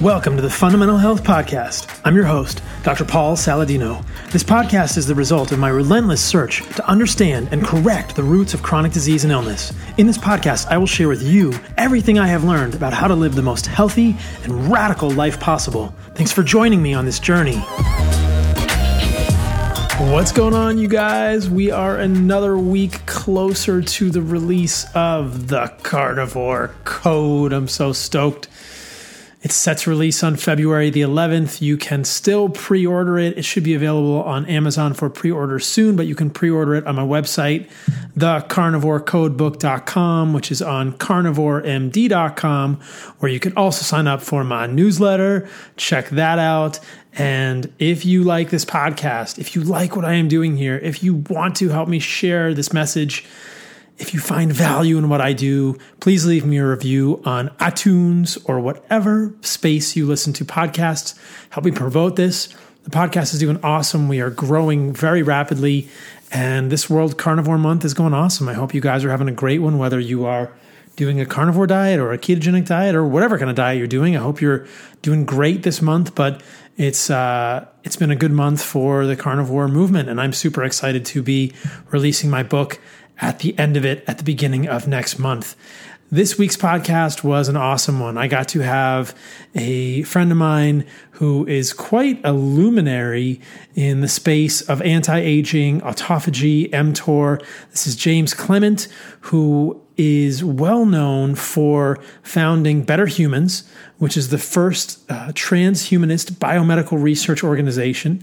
Welcome to the Fundamental Health Podcast. I'm your host, Dr. Paul Saladino. This podcast is the result of my relentless search to understand and correct the roots of chronic disease and illness. In this podcast, I will share with you everything I have learned about how to live the most healthy and radical life possible. Thanks for joining me on this journey. What's going on, you guys? We are another week closer to the release of the Carnivore Code. I'm so stoked. It's set to release on February the 11th. You can still pre order it. It should be available on Amazon for pre order soon, but you can pre order it on my website, thecarnivorecodebook.com, which is on carnivoremd.com, where you can also sign up for my newsletter. Check that out. And if you like this podcast, if you like what I am doing here, if you want to help me share this message, if you find value in what I do, please leave me a review on iTunes or whatever space you listen to podcasts. Help me promote this. The podcast is doing awesome. We are growing very rapidly, and this World Carnivore Month is going awesome. I hope you guys are having a great one, whether you are doing a carnivore diet or a ketogenic diet or whatever kind of diet you're doing. I hope you're doing great this month, but it's uh, it's been a good month for the carnivore movement, and I'm super excited to be releasing my book at the end of it at the beginning of next month. This week's podcast was an awesome one. I got to have a friend of mine who is quite a luminary in the space of anti aging, autophagy, mTOR. This is James Clement, who is well known for founding Better Humans, which is the first uh, transhumanist biomedical research organization.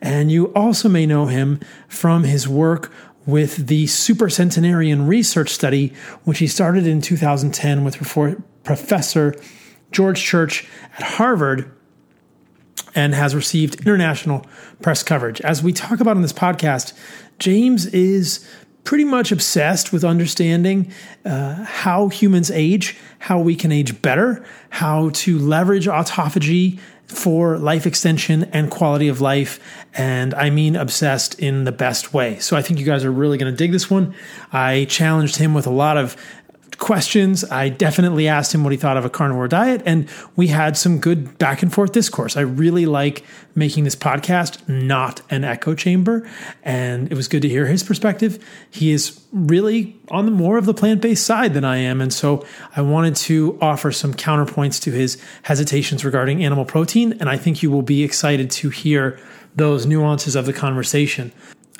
And you also may know him from his work with the Supercentenarian Research Study, which he started in 2010 with Professor George Church at Harvard and has received international press coverage. As we talk about in this podcast, James is pretty much obsessed with understanding uh, how humans age, how we can age better, how to leverage autophagy for life extension and quality of life. And I mean obsessed in the best way. So I think you guys are really going to dig this one. I challenged him with a lot of questions. I definitely asked him what he thought of a carnivore diet, and we had some good back and forth discourse. I really like making this podcast not an echo chamber, and it was good to hear his perspective. He is really on the more of the plant based side than I am, and so I wanted to offer some counterpoints to his hesitations regarding animal protein, and I think you will be excited to hear those nuances of the conversation.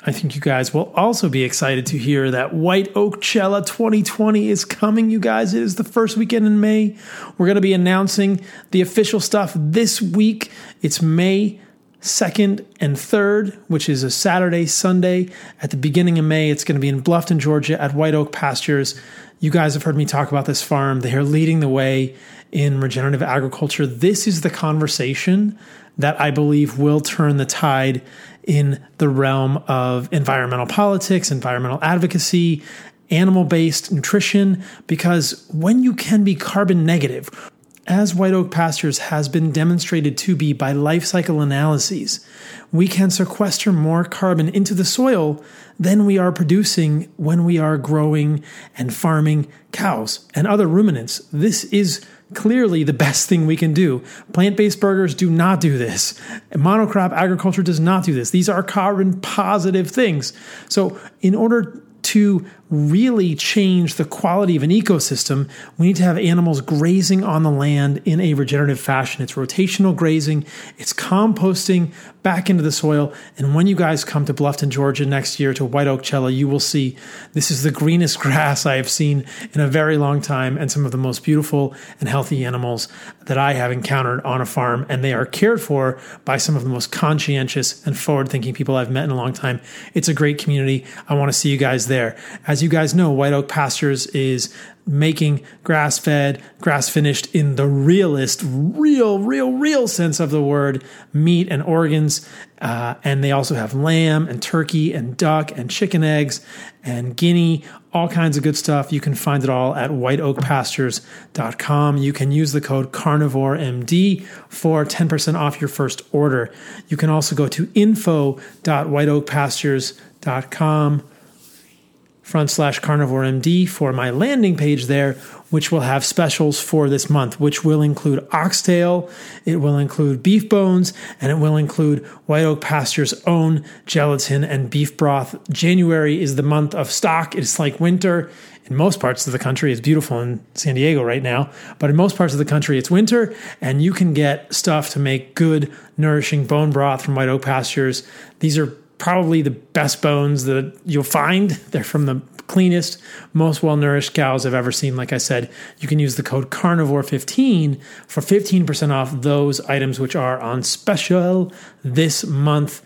I think you guys will also be excited to hear that White Oak Chella 2020 is coming, you guys. It is the first weekend in May. We're going to be announcing the official stuff this week. It's May 2nd and 3rd, which is a Saturday, Sunday. At the beginning of May, it's going to be in Bluffton, Georgia at White Oak Pastures. You guys have heard me talk about this farm. They are leading the way in regenerative agriculture. This is the conversation that I believe will turn the tide in the realm of environmental politics, environmental advocacy, animal based nutrition, because when you can be carbon negative, as White Oak Pastures has been demonstrated to be by life cycle analyses, we can sequester more carbon into the soil than we are producing when we are growing and farming cows and other ruminants. This is clearly the best thing we can do. Plant based burgers do not do this. Monocrop agriculture does not do this. These are carbon positive things. So, in order to really change the quality of an ecosystem, we need to have animals grazing on the land in a regenerative fashion. It's rotational grazing, it's composting back into the soil. And when you guys come to Bluffton, Georgia next year to White Oak Chella, you will see this is the greenest grass I have seen in a very long time and some of the most beautiful and healthy animals that I have encountered on a farm. And they are cared for by some of the most conscientious and forward thinking people I've met in a long time. It's a great community. I want to see you guys there. As you guys know, White Oak Pastures is making grass fed, grass finished in the realest, real, real, real sense of the word meat and organs. Uh, and they also have lamb and turkey and duck and chicken eggs and guinea, all kinds of good stuff. You can find it all at whiteoakpastures.com. You can use the code carnivoremd for 10% off your first order. You can also go to info.whiteoakpastures.com front slash carnivore MD for my landing page there, which will have specials for this month, which will include oxtail, it will include beef bones, and it will include White Oak Pasture's own gelatin and beef broth. January is the month of stock. It's like winter in most parts of the country. It's beautiful in San Diego right now, but in most parts of the country, it's winter, and you can get stuff to make good, nourishing bone broth from White Oak Pastures. These are probably the best bones that you'll find. They're from the cleanest, most well nourished cows I've ever seen. Like I said, you can use the code carnivore15 for 15% off those items which are on special this month.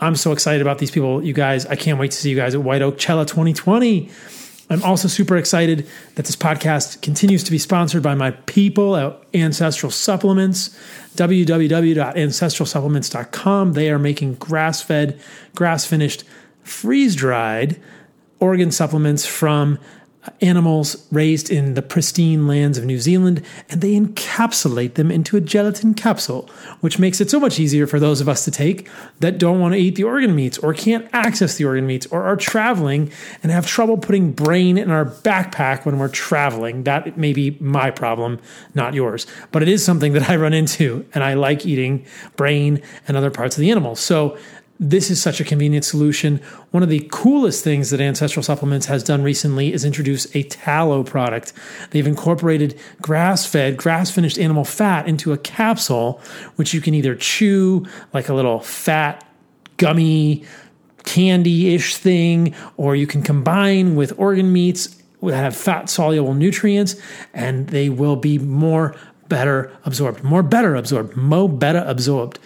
I'm so excited about these people, you guys. I can't wait to see you guys at White Oak Chella 2020. I'm also super excited that this podcast continues to be sponsored by my people at Ancestral Supplements, www.ancestralsupplements.com. They are making grass fed, grass finished, freeze dried organ supplements from animals raised in the pristine lands of New Zealand, and they encapsulate them into a gelatin capsule, which makes it so much easier for those of us to take that don't want to eat the organ meats or can't access the organ meats or are traveling and have trouble putting brain in our backpack when we're traveling. That may be my problem, not yours. But it is something that I run into, and I like eating brain and other parts of the animal. So this is such a convenient solution. One of the coolest things that Ancestral Supplements has done recently is introduce a tallow product. They've incorporated grass fed, grass finished animal fat into a capsule, which you can either chew like a little fat, gummy, candy ish thing, or you can combine with organ meats that have fat soluble nutrients, and they will be more better absorbed, more better absorbed, mo better absorbed.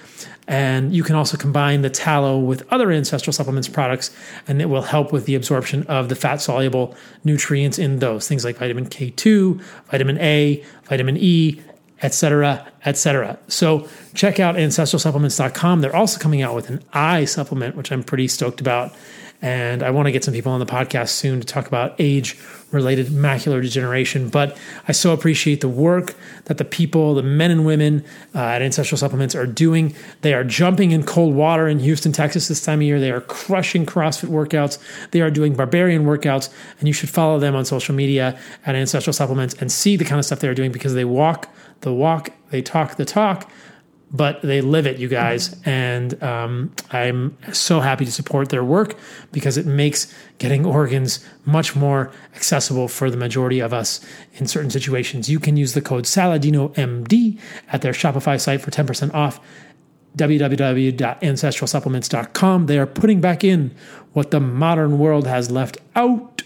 And you can also combine the tallow with other ancestral supplements products, and it will help with the absorption of the fat soluble nutrients in those things like vitamin K2, vitamin A, vitamin E, etc., etc. So check out ancestralsupplements.com. They're also coming out with an eye supplement, which I'm pretty stoked about. And I want to get some people on the podcast soon to talk about age related macular degeneration. But I so appreciate the work that the people, the men and women uh, at Ancestral Supplements are doing. They are jumping in cold water in Houston, Texas this time of year. They are crushing CrossFit workouts. They are doing barbarian workouts. And you should follow them on social media at Ancestral Supplements and see the kind of stuff they're doing because they walk the walk, they talk the talk but they live it, you guys. And um, I'm so happy to support their work because it makes getting organs much more accessible for the majority of us in certain situations. You can use the code SALADINOMD at their Shopify site for 10% off www.ancestralsupplements.com. They are putting back in what the modern world has left out.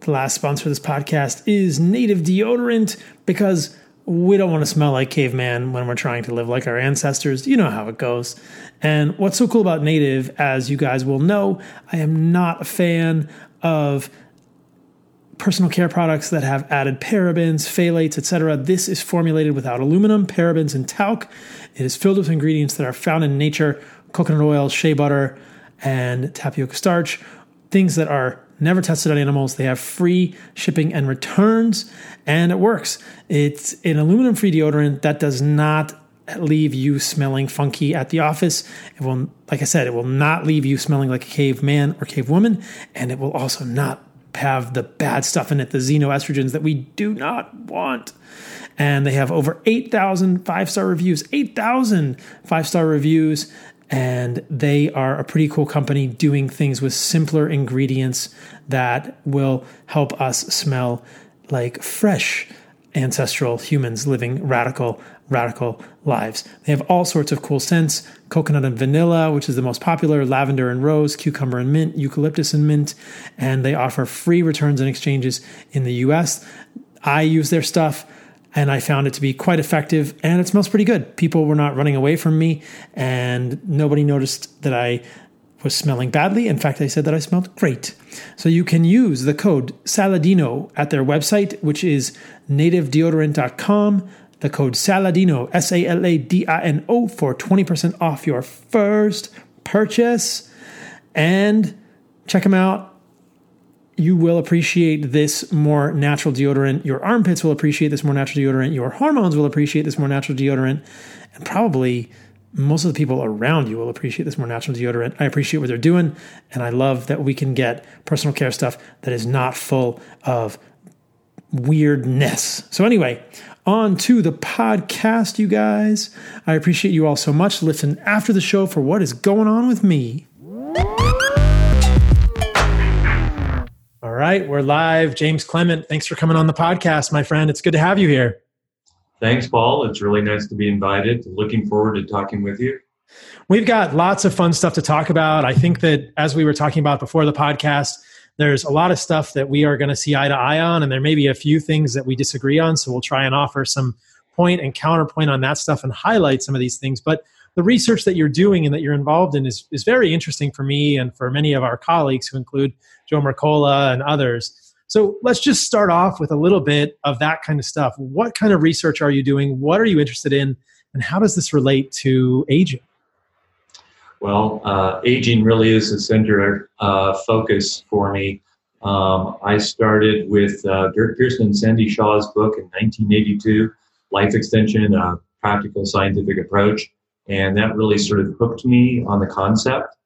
The last sponsor of this podcast is Native Deodorant because we don't want to smell like caveman when we're trying to live like our ancestors. You know how it goes. And what's so cool about native, as you guys will know, I am not a fan of personal care products that have added parabens, phthalates, etc. This is formulated without aluminum, parabens, and talc. It is filled with ingredients that are found in nature coconut oil, shea butter, and tapioca starch, things that are never tested on animals. They have free shipping and returns, and it works. It's an aluminum free deodorant that does not leave you smelling funky at the office. It will, like I said, it will not leave you smelling like a caveman or cave woman, and it will also not have the bad stuff in it, the xenoestrogens that we do not want. And they have over 8,000 five star reviews, 8,000 five star reviews and they are a pretty cool company doing things with simpler ingredients that will help us smell like fresh ancestral humans living radical radical lives. They have all sorts of cool scents, coconut and vanilla, which is the most popular, lavender and rose, cucumber and mint, eucalyptus and mint, and they offer free returns and exchanges in the US. I use their stuff and I found it to be quite effective and it smells pretty good. People were not running away from me and nobody noticed that I was smelling badly. In fact, they said that I smelled great. So you can use the code Saladino at their website, which is nativedeodorant.com. The code Saladino, S A L A D I N O, for 20% off your first purchase. And check them out you will appreciate this more natural deodorant. Your armpits will appreciate this more natural deodorant. Your hormones will appreciate this more natural deodorant. And probably most of the people around you will appreciate this more natural deodorant. I appreciate what they're doing, and I love that we can get personal care stuff that is not full of weirdness. So, anyway, on to the podcast, you guys. I appreciate you all so much. Listen after the show for what is going on with me. All right, we're live. James Clement, thanks for coming on the podcast, my friend. It's good to have you here. Thanks, Paul. It's really nice to be invited. Looking forward to talking with you. We've got lots of fun stuff to talk about. I think that as we were talking about before the podcast, there's a lot of stuff that we are going to see eye to eye on, and there may be a few things that we disagree on. So we'll try and offer some point and counterpoint on that stuff and highlight some of these things. But the research that you're doing and that you're involved in is, is very interesting for me and for many of our colleagues who include Joe Mercola and others. So let's just start off with a little bit of that kind of stuff. What kind of research are you doing? What are you interested in? And how does this relate to aging? Well, uh, aging really is the center uh, focus for me. Um, I started with uh, Dirk Pearson and Sandy Shaw's book in 1982, Life Extension, a Practical Scientific Approach. And that really sort of hooked me on the concept.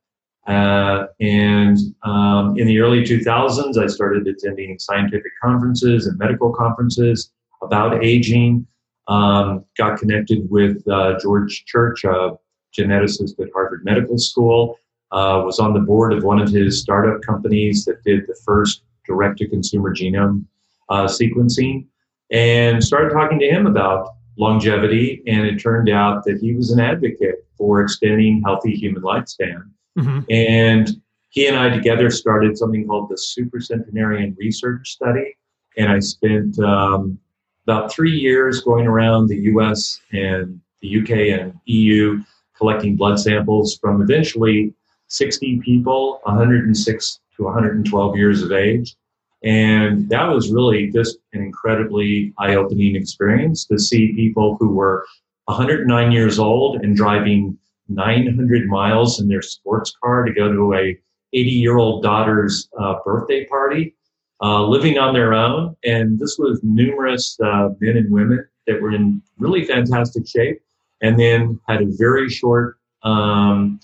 Uh, and um, in the early 2000s, I started attending scientific conferences and medical conferences about aging. Um, got connected with uh, George Church, a geneticist at Harvard Medical School. Uh, was on the board of one of his startup companies that did the first direct to consumer genome uh, sequencing and started talking to him about longevity. And it turned out that he was an advocate for extending healthy human lifespan. Mm-hmm. And he and I together started something called the Supercentenarian Research Study. And I spent um, about three years going around the US and the UK and EU collecting blood samples from eventually 60 people, 106 to 112 years of age. And that was really just an incredibly eye opening experience to see people who were 109 years old and driving 900 miles in their sports car to go to a 80 year old daughter's uh, birthday party, uh, living on their own. And this was numerous uh, men and women that were in really fantastic shape and then had a very short um,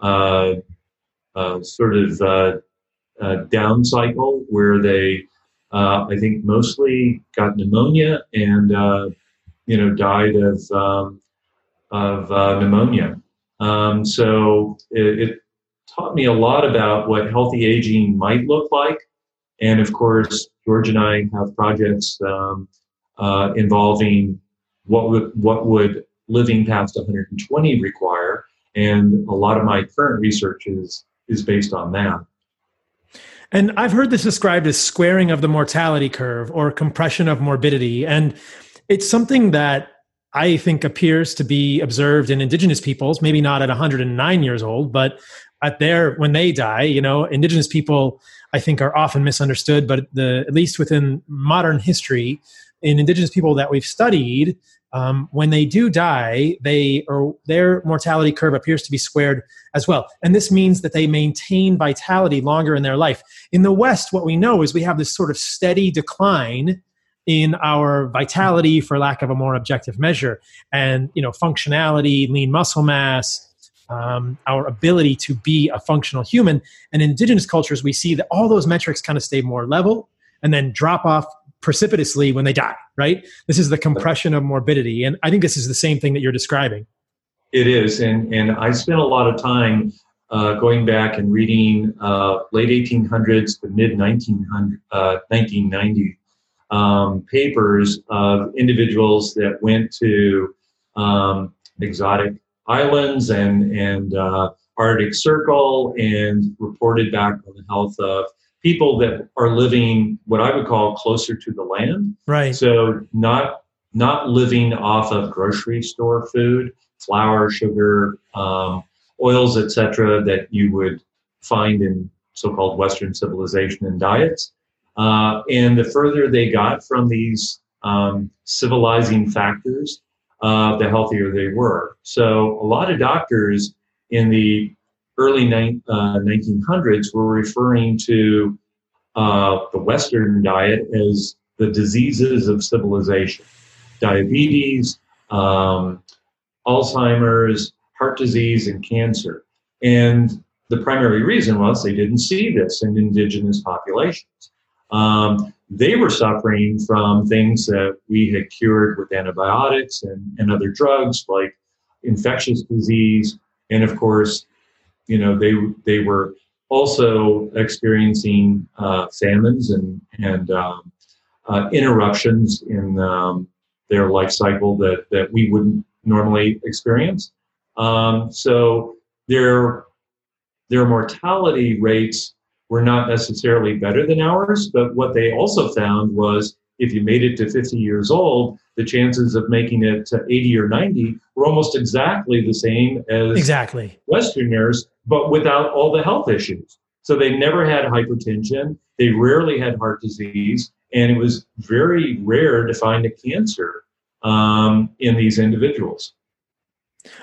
uh, uh, sort of uh, down cycle where they, I think, mostly got pneumonia and, you know, died of, um, of pneumonia. Um, so it, it, taught me a lot about what healthy aging might look like. And of course, George and I have projects um, uh, involving what would what would living past 120 require, and a lot of my current research is is based on that. And I've heard this described as squaring of the mortality curve or compression of morbidity, and it's something that I think appears to be observed in indigenous peoples, maybe not at 109 years old, but at their when they die, you know, indigenous people I think are often misunderstood, but the at least within modern history, in indigenous people that we've studied, um, when they do die, they or their mortality curve appears to be squared as well, and this means that they maintain vitality longer in their life. In the West, what we know is we have this sort of steady decline in our vitality for lack of a more objective measure and you know functionality lean muscle mass um, our ability to be a functional human. And in indigenous cultures we see that all those metrics kind of stay more level and then drop off precipitously when they die right? This is the compression of morbidity. And i think this is the same thing that you're describing. It is. And and i spent a lot of time uh, going back and reading uh, late 1800s to mid 1900, uh, 1990 um, papers of individuals that went to um, exotic islands and and uh, Arctic Circle and reported back on the health of people that are living what I would call closer to the land. Right. So not not living off of grocery store food, flour, sugar, um, oils, etc., that you would find in so-called Western civilization and diets, uh, and the further they got from these um, civilizing factors, uh, the healthier they were. So a lot of doctors in the early ni- uh, 1900s were referring to uh, the Western diet as the diseases of civilization diabetes, um, Alzheimer's, heart disease, and cancer. And the primary reason was they didn't see this in indigenous populations. Um, they were suffering from things that we had cured with antibiotics and, and other drugs like infectious disease. And of course, you know, they, they were also experiencing uh, famines and, and um, uh, interruptions in um, their life cycle that, that we wouldn't normally experience. Um, so their, their mortality rates were not necessarily better than ours, but what they also found was if you made it to 50 years old, the chances of making it to 80 or 90 were almost exactly the same as exactly Westerners, but without all the health issues. So they never had hypertension, they rarely had heart disease, and it was very rare to find a cancer um, in these individuals.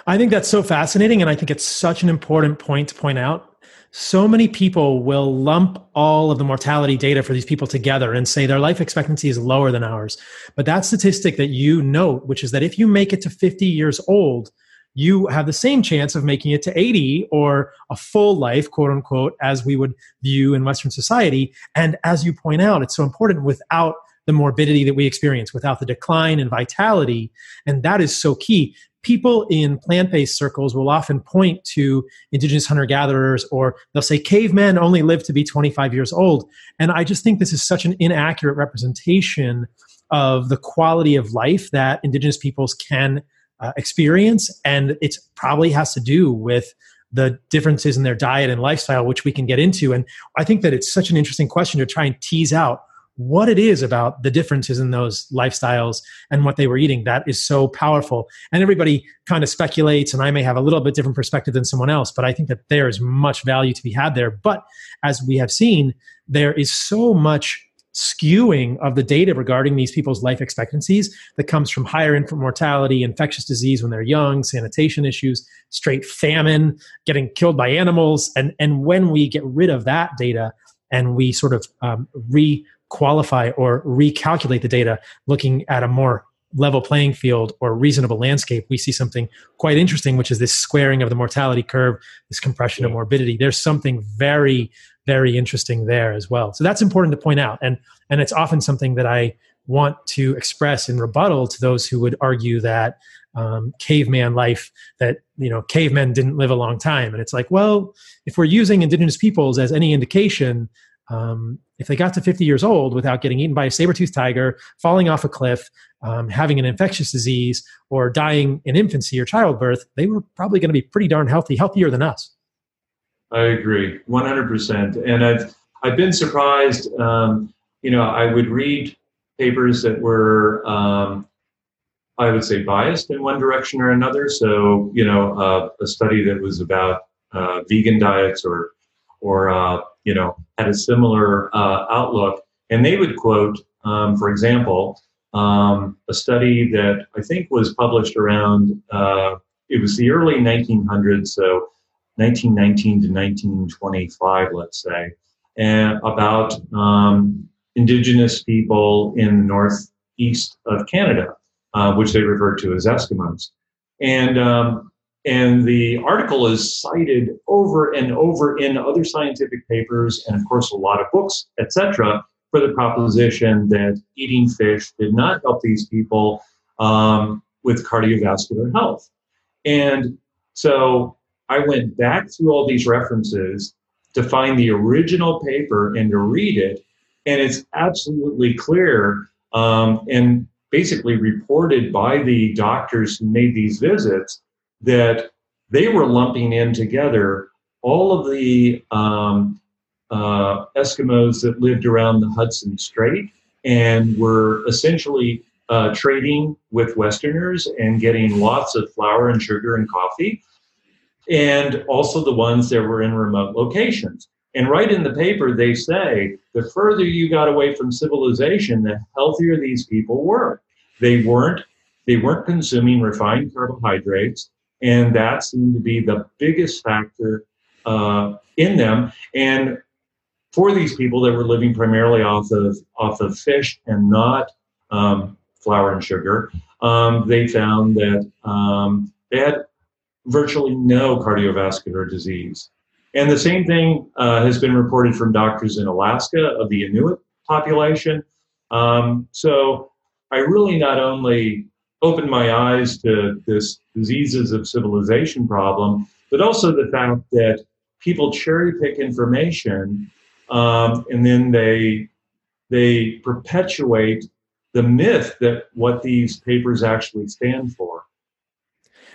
I think that's so fascinating, and I think it's such an important point to point out so many people will lump all of the mortality data for these people together and say their life expectancy is lower than ours. But that statistic that you note, which is that if you make it to 50 years old, you have the same chance of making it to 80 or a full life, quote unquote, as we would view in Western society. And as you point out, it's so important without the morbidity that we experience, without the decline in vitality. And that is so key people in plant-based circles will often point to indigenous hunter-gatherers or they'll say cavemen only lived to be 25 years old. And i just think this is such an inaccurate representation of the quality of life that indigenous peoples can uh, experience. And it probably has to do with the differences in their diet and lifestyle which we can get into. And i think that it's such an interesting question to try and tease out what it is about the differences in those lifestyles and what they were eating that is so powerful. And everybody kind of speculates, and I may have a little bit different perspective than someone else, but I think that there is much value to be had there. But as we have seen, there is so much skewing of the data regarding these people's life expectancies that comes from higher infant mortality, infectious disease when they're young, sanitation issues, straight famine, getting killed by animals. And, and when we get rid of that data and we sort of um, re qualify or recalculate the data looking at a more level playing field or reasonable landscape, we see something quite interesting, which is this squaring of the mortality curve, this compression of morbidity. There's something very, very interesting there as well. So that's important to point out. And, and it's often something that I want to express in rebuttal to those who would argue that um, caveman life, that, you know, cavemen didn't live a long time. And it's like, well, if we're using indigenous peoples as any indication, um, if they got to 50 years old without getting eaten by a saber-toothed tiger, falling off a cliff, um, having an infectious disease, or dying in infancy or childbirth, they were probably going to be pretty darn healthy, healthier than us. I agree, 100%. And I've I've been surprised. Um, you know, I would read papers that were, um, I would say, biased in one direction or another. So, you know, uh, a study that was about uh, vegan diets or or uh, you know had a similar uh, outlook, and they would quote, um, for example, um, a study that I think was published around uh, it was the early 1900s, so 1919 to 1925, let's say, and about um, indigenous people in the northeast of Canada, uh, which they referred to as Eskimos. And um, and the article is cited over and over in other scientific papers and, of course, a lot of books, etc., for the proposition that eating fish did not help these people um, with cardiovascular health. And so I went back through all these references to find the original paper and to read it. And it's absolutely clear um, and basically reported by the doctors who made these visits that they were lumping in together all of the um, uh, Eskimos that lived around the Hudson Strait and were essentially uh, trading with Westerners and getting lots of flour and sugar and coffee, and also the ones that were in remote locations. And right in the paper, they say the further you got away from civilization, the healthier these people were. They weren't they weren't consuming refined carbohydrates and that seemed to be the biggest factor uh, in them. And for these people that were living primarily off of off of fish and not um, flour and sugar, um, they found that um, they had virtually no cardiovascular disease. And the same thing uh, has been reported from doctors in Alaska of the Inuit population. Um, so I really not only opened my eyes to this diseases of civilization problem, but also the fact that people cherry pick information um, and then they they perpetuate the myth that what these papers actually stand for.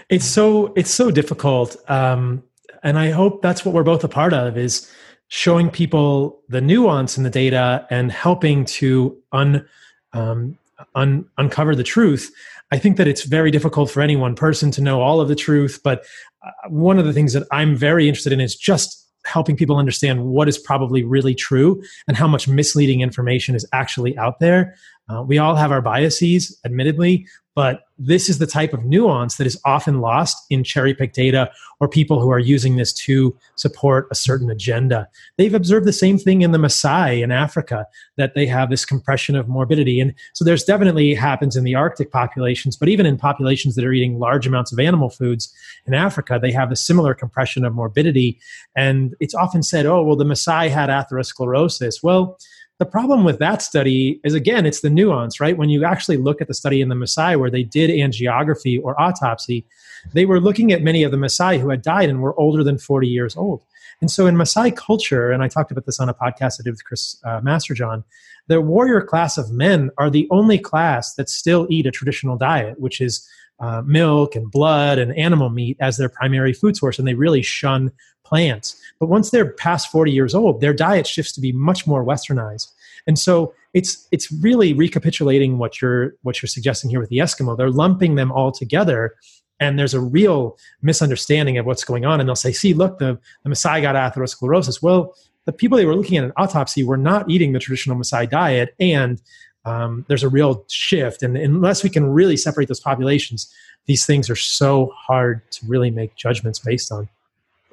It's so it's so difficult, um, and I hope that's what we're both a part of is showing people the nuance in the data and helping to un, um, un, uncover the truth. I think that it's very difficult for any one person to know all of the truth, but uh, one of the things that I'm very interested in is just helping people understand what is probably really true and how much misleading information is actually out there. Uh, we all have our biases, admittedly, but this is the type of nuance that is often lost in cherry pick data or people who are using this to support a certain agenda. They've observed the same thing in the Maasai in Africa, that they have this compression of morbidity. And so there's definitely happens in the Arctic populations, but even in populations that are eating large amounts of animal foods in Africa, they have a similar compression of morbidity. And it's often said, oh, well, the Maasai had atherosclerosis. Well, the problem with that study is again, it's the nuance, right? When you actually look at the study in the Maasai where they did angiography or autopsy, they were looking at many of the Maasai who had died and were older than 40 years old. And so in Maasai culture, and I talked about this on a podcast I did with Chris uh, Masterjohn, the warrior class of men are the only class that still eat a traditional diet, which is uh, milk and blood and animal meat as their primary food source, and they really shun plants. But once they're past 40 years old, their diet shifts to be much more westernized. And so it's it's really recapitulating what you're what you're suggesting here with the Eskimo. They're lumping them all together and there's a real misunderstanding of what's going on. And they'll say, see, look, the, the Maasai got atherosclerosis. Well, the people they were looking at an autopsy were not eating the traditional Maasai diet, and um, there's a real shift. And unless we can really separate those populations, these things are so hard to really make judgments based on.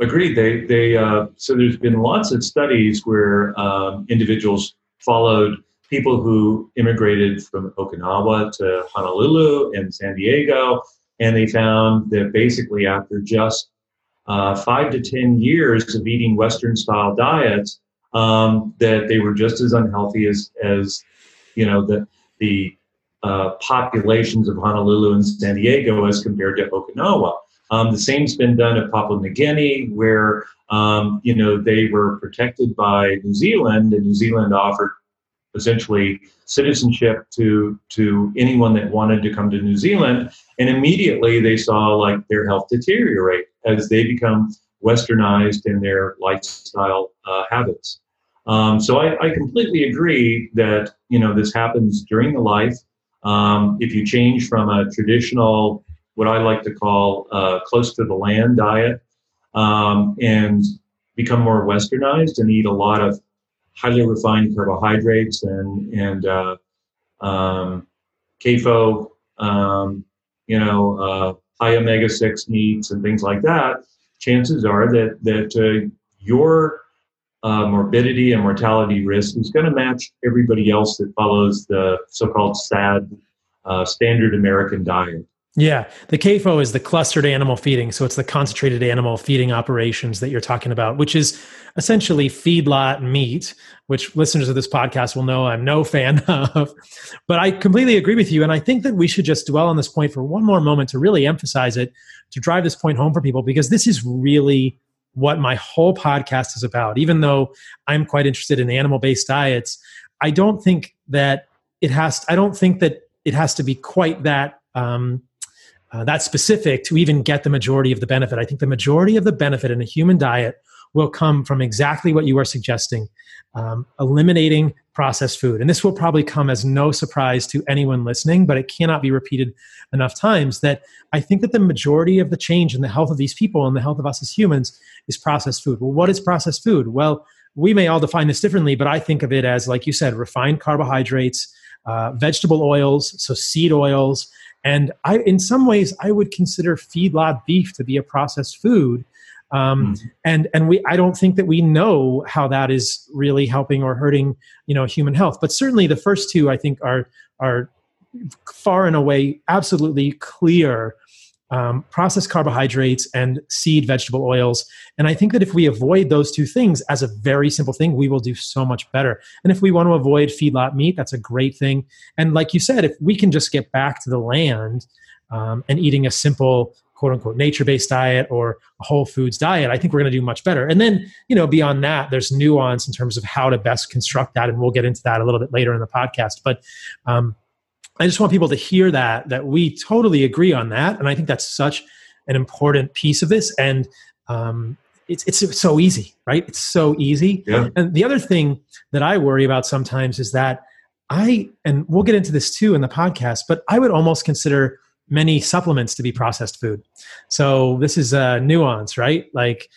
Agreed. They they uh, so there's been lots of studies where um, individuals followed people who immigrated from Okinawa to Honolulu and San Diego, and they found that basically after just uh, five to ten years of eating Western style diets, um, that they were just as unhealthy as as you know the the uh, populations of Honolulu and San Diego as compared to Okinawa. Um, the same's been done at Papua New Guinea, where um, you know they were protected by New Zealand, and New Zealand offered essentially citizenship to to anyone that wanted to come to New Zealand, and immediately they saw like their health deteriorate as they become westernized in their lifestyle uh, habits. Um, so I, I, completely agree that you know this happens during the life. Um, if you change from a traditional what I like to call uh, close to the land diet um, and become more westernized and eat a lot of highly refined carbohydrates and and uh, um, CAFO, um, you know, uh, high omega six meats and things like that. Chances are that that uh, your uh, morbidity and mortality risk is going to match everybody else that follows the so-called SAD uh, standard American diet. Yeah, the CAFO is the clustered animal feeding. So it's the concentrated animal feeding operations that you're talking about, which is essentially feedlot meat, which listeners of this podcast will know I'm no fan of. But I completely agree with you. And I think that we should just dwell on this point for one more moment to really emphasize it, to drive this point home for people, because this is really what my whole podcast is about. Even though I'm quite interested in animal based diets, I don't think that it has, I don't think that it has to be quite that. Um, uh, that specific to even get the majority of the benefit. I think the majority of the benefit in a human diet will come from exactly what you are suggesting um, eliminating processed food. And this will probably come as no surprise to anyone listening, but it cannot be repeated enough times that I think that the majority of the change in the health of these people and the health of us as humans is processed food. Well, what is processed food? Well, we may all define this differently, but I think of it as, like you said, refined carbohydrates, uh, vegetable oils, so seed oils, and I, in some ways, I would consider feedlot beef to be a processed food. Um, mm. And and we, I don't think that we know how that is really helping or hurting, you know, human health. But certainly, the first two, I think, are are far and away absolutely clear um, processed carbohydrates and seed vegetable oils. And I think that if we avoid those two things as a very simple thing, we will do so much better. And if we want to avoid feedlot meat, that's a great thing. And like you said, if we can just get back to the land um, and eating a simple quote unquote nature based diet or a whole foods diet, I think we're going to do much better. And then, you know, beyond that, there's nuance in terms of how to best construct that. And we'll get into that a little bit later in the podcast. But um, I just want people to hear that that we totally agree on that, and I think that's such an important piece of this. And um, it's it's so easy, right? It's so easy. Yeah. And the other thing that I worry about sometimes is that I and we'll get into this too in the podcast, but I would almost consider many supplements to be processed food. So this is a nuance, right? Like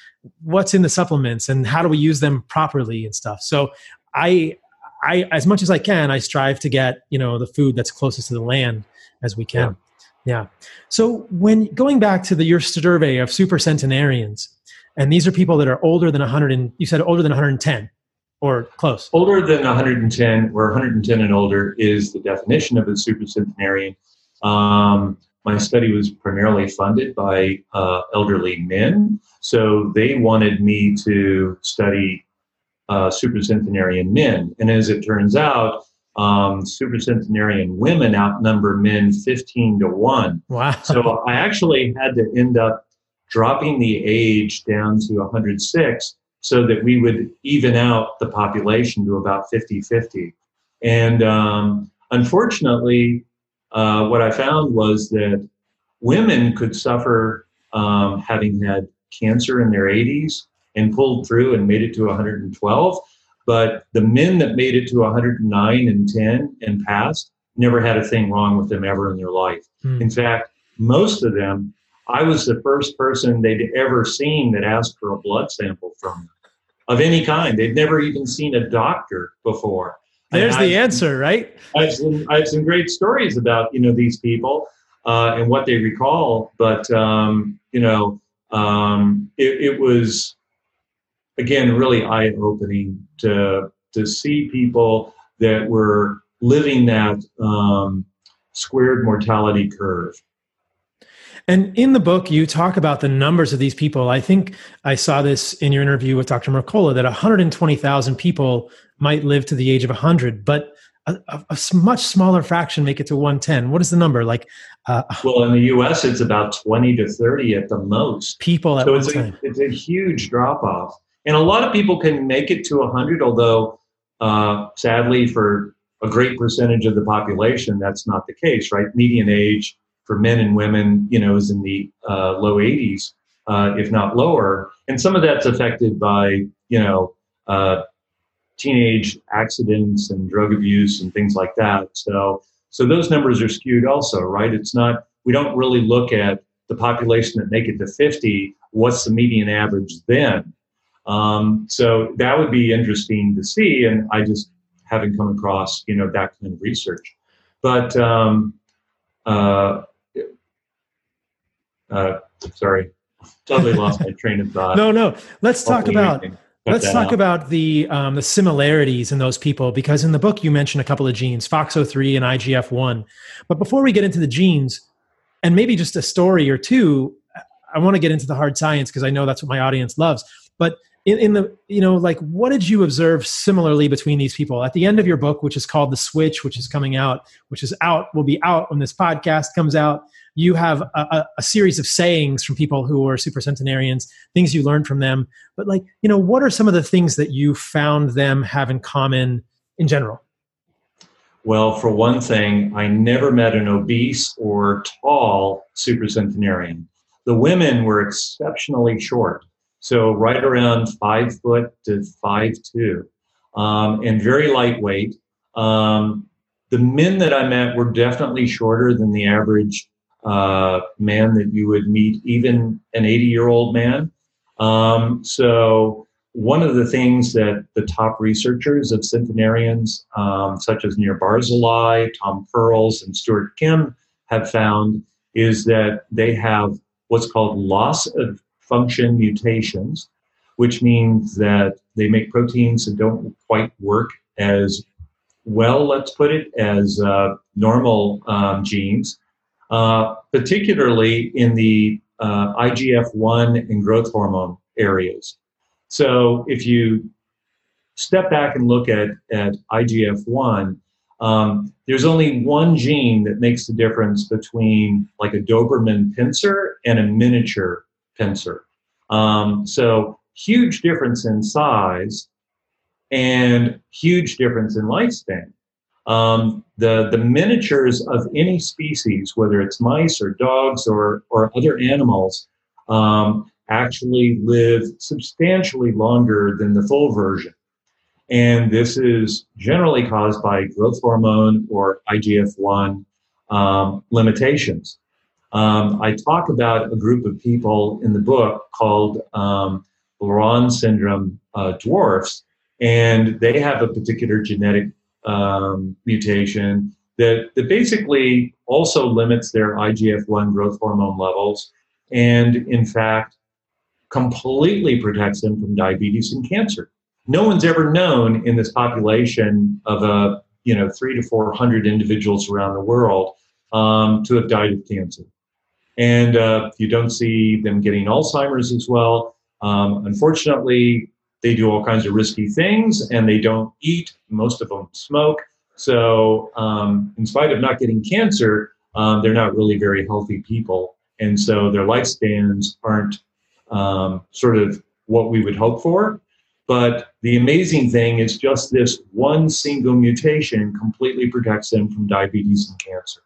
what's in the supplements and how do we use them properly and stuff. So I I, as much as I can, I strive to get you know the food that's closest to the land as we can. Yeah. yeah. So when going back to the your survey of super centenarians, and these are people that are older than 100, and you said older than 110 or close. Older than 110 or 110 and older is the definition of a super centenarian. Um, my study was primarily funded by uh, elderly men, so they wanted me to study uh, supercentenarian men. And as it turns out, um, supercentenarian women outnumber men 15 to 1. Wow. So I actually had to end up dropping the age down to 106 so that we would even out the population to about 50 50. And um, unfortunately, uh, what I found was that women could suffer um, having had cancer in their 80s and pulled through and made it to 112. But the men that made it to 109 and 10 and passed never had a thing wrong with them ever in their life. Hmm. In fact, most of them, I was the first person they'd ever seen that asked for a blood sample from them of any kind. They'd never even seen a doctor before. There's the answer, right? I have, some, I have some great stories about you know these people uh, and what they recall, but um, you know um, it, it was again really eye opening to to see people that were living that um, squared mortality curve. And in the book, you talk about the numbers of these people. I think I saw this in your interview with Dr. Mercola that 120,000 people might live to the age of 100, but a, a, a, much smaller fraction make it to 110. What is the number? Like, uh, well, in the U.S., it's about 20 to 30 at the most. People at so it's time. A, it's a huge drop off. And a lot of people can make it to 100, although uh, sadly, for a great percentage of the population, that's not the case, right? Median age for men and women, you know, is in the uh, low 80s, uh, if not lower. And some of that's affected by, you know, uh, teenage accidents and drug abuse and things like that. So, so those numbers are skewed also, right? It's not, we don't really look at the population that make it to 50. What's the median average then? Um, so that would be interesting to see, and I just haven't come across you know that kind of research. But um, uh, uh, sorry, totally lost my train of thought. No, no. Let's talk about let's talk out. about the um, the similarities in those people because in the book you mentioned a couple of genes, FOXO3 and IGF1. But before we get into the genes, and maybe just a story or two, I want to get into the hard science because I know that's what my audience loves. But in, in the you know like what did you observe similarly between these people at the end of your book which is called the switch which is coming out which is out will be out when this podcast comes out you have a, a, a series of sayings from people who are super centenarians things you learned from them but like you know what are some of the things that you found them have in common in general well, for one thing, I never met an obese or tall super centenarian. The women were exceptionally short. So right around five foot to five two, um, and very lightweight. Um, the men that I met were definitely shorter than the average uh, man that you would meet, even an 80 year old man. Um, so one of the things that the top researchers of centenarians, um, such as Nir Barzilai, Tom Perls, and Stuart Kim, have found is that they have what's called loss of function mutations, which means that they make proteins that don't quite work as well, let's put it, as uh, normal um, genes. uh, particularly in the uh, IGF 1 and growth hormone areas. So if you step back and look at, at IGF 1, um, there's only one gene that makes the difference between like a Doberman pinscher and a miniature pinscher. Um, so huge difference in size and huge difference in lifespan. Um, the, the miniatures of any species, whether it's mice or dogs or, or other animals, um, actually live substantially longer than the full version. And this is generally caused by growth hormone or IGF 1 um, limitations. Um, I talk about a group of people in the book called um, Laron syndrome uh, dwarfs, and they have a particular genetic um, mutation that, that basically also limits their IGF 1 growth hormone levels and, in fact, completely protects them from diabetes and cancer. No one's ever known in this population of a you know three to four hundred individuals around the world um, to have died of cancer, and uh, you don't see them getting Alzheimer's as well. Um, unfortunately, they do all kinds of risky things and they don't eat. Most of them smoke. So, um, in spite of not getting cancer, um, they're not really very healthy people. And so their lifespans aren't um, sort of what we would hope for. But the amazing thing is just this one single mutation completely protects them from diabetes and cancer.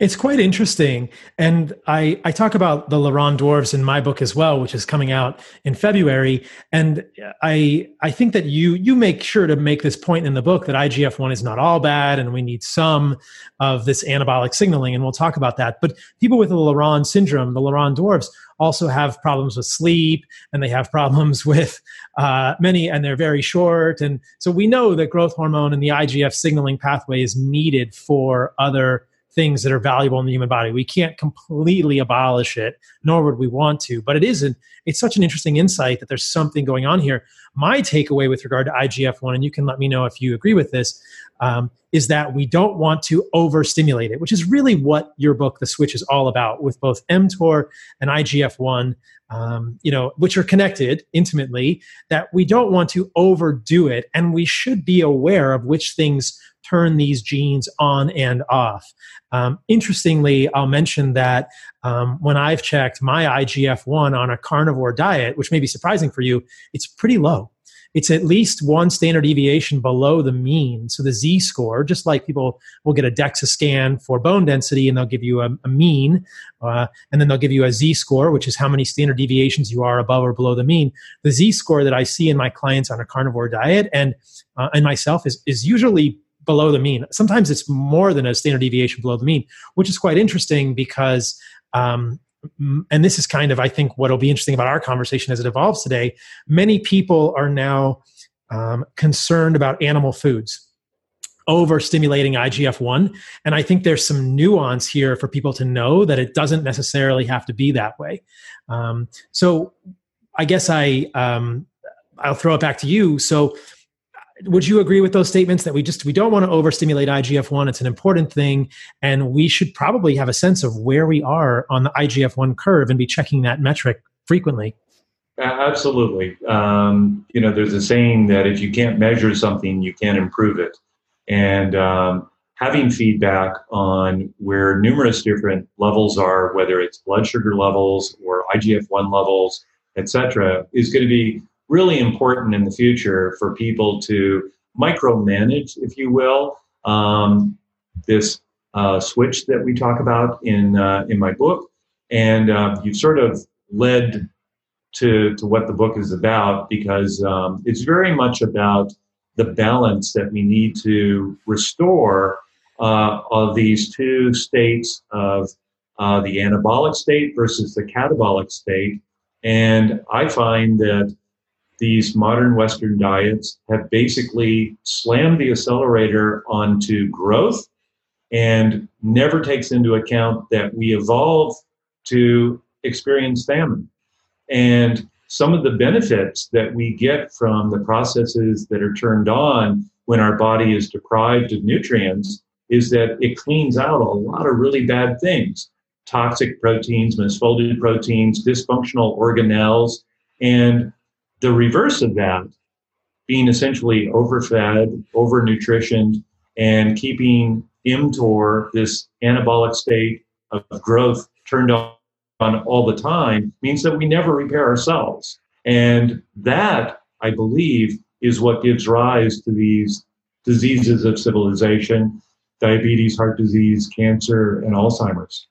It's quite interesting. And I, I talk about the Laron dwarves in my book as well, which is coming out in February. And I I think that you you make sure to make this point in the book that IGF-1 is not all bad and we need some of this anabolic signaling. And we'll talk about that. But people with the Laron syndrome, the Laron dwarves, also have problems with sleep and they have problems with uh, many, and they're very short. And so we know that growth hormone and the IGF signaling pathway is needed for other things that are valuable in the human body. We can't completely abolish it, nor would we want to. But it isn't. It's such an interesting insight that there's something going on here. My takeaway with regard to IGF one, and you can let me know if you agree with this, um, is that we don't want to overstimulate it, which is really what your book, The Switch, is all about, with both mTOR and IGF one. Um, you know, which are connected intimately, that we don't want to overdo it, and we should be aware of which things turn these genes on and off. Um, interestingly, I'll mention that um, when I've checked my IGF 1 on a carnivore diet, which may be surprising for you, it's pretty low. It's at least one standard deviation below the mean. So the Z score, just like people will get a DEXA scan for bone density and they'll give you a, a mean, uh, and then they'll give you a Z score, which is how many standard deviations you are above or below the mean. The Z score that I see in my clients on a carnivore diet and uh, and myself is is usually below the mean. Sometimes it's more than a standard deviation below the mean, which is quite interesting because, um, and this is kind of, I think, what'll be interesting about our conversation as it evolves today. Many people are now um, concerned about animal foods overstimulating IGF 1. And I think there's some nuance here for people to know that it doesn't necessarily have to be that way. Um, so I guess I, um, I'll throw it back to you. So, would you agree with those statements that we just we don't want to overstimulate IGF-1 it's an important thing and we should probably have a sense of where we are on the IGF-1 curve and be checking that metric frequently. Absolutely. Um, you know there's a saying that if you can't measure something you can't improve it. And um, having feedback on where numerous different levels are whether it's blood sugar levels or IGF-1 levels etc is going to be really important in the future for people to micromanage, if you will, um, this uh, switch that we talk about in uh, in my book, and uh, you've sort of led to to what the book is about because um, it's very much about the balance that we need to restore uh, of these two states of uh, the anabolic state versus the catabolic state, and I find that these modern Western diets have basically slammed the accelerator onto growth and never takes into account that we evolve to experience famine. And some of the benefits that we get from the processes that are turned on when our body is deprived of nutrients is that it cleans out a lot of really bad things toxic proteins, misfolded proteins, dysfunctional organelles, and the reverse of that being essentially overfed, overnutritioned, and keeping mTOR, this anabolic state of growth, turned on all the time means that we never repair ourselves. And that, I believe, is what gives rise to these diseases of civilization diabetes, heart disease, cancer, and Alzheimer's.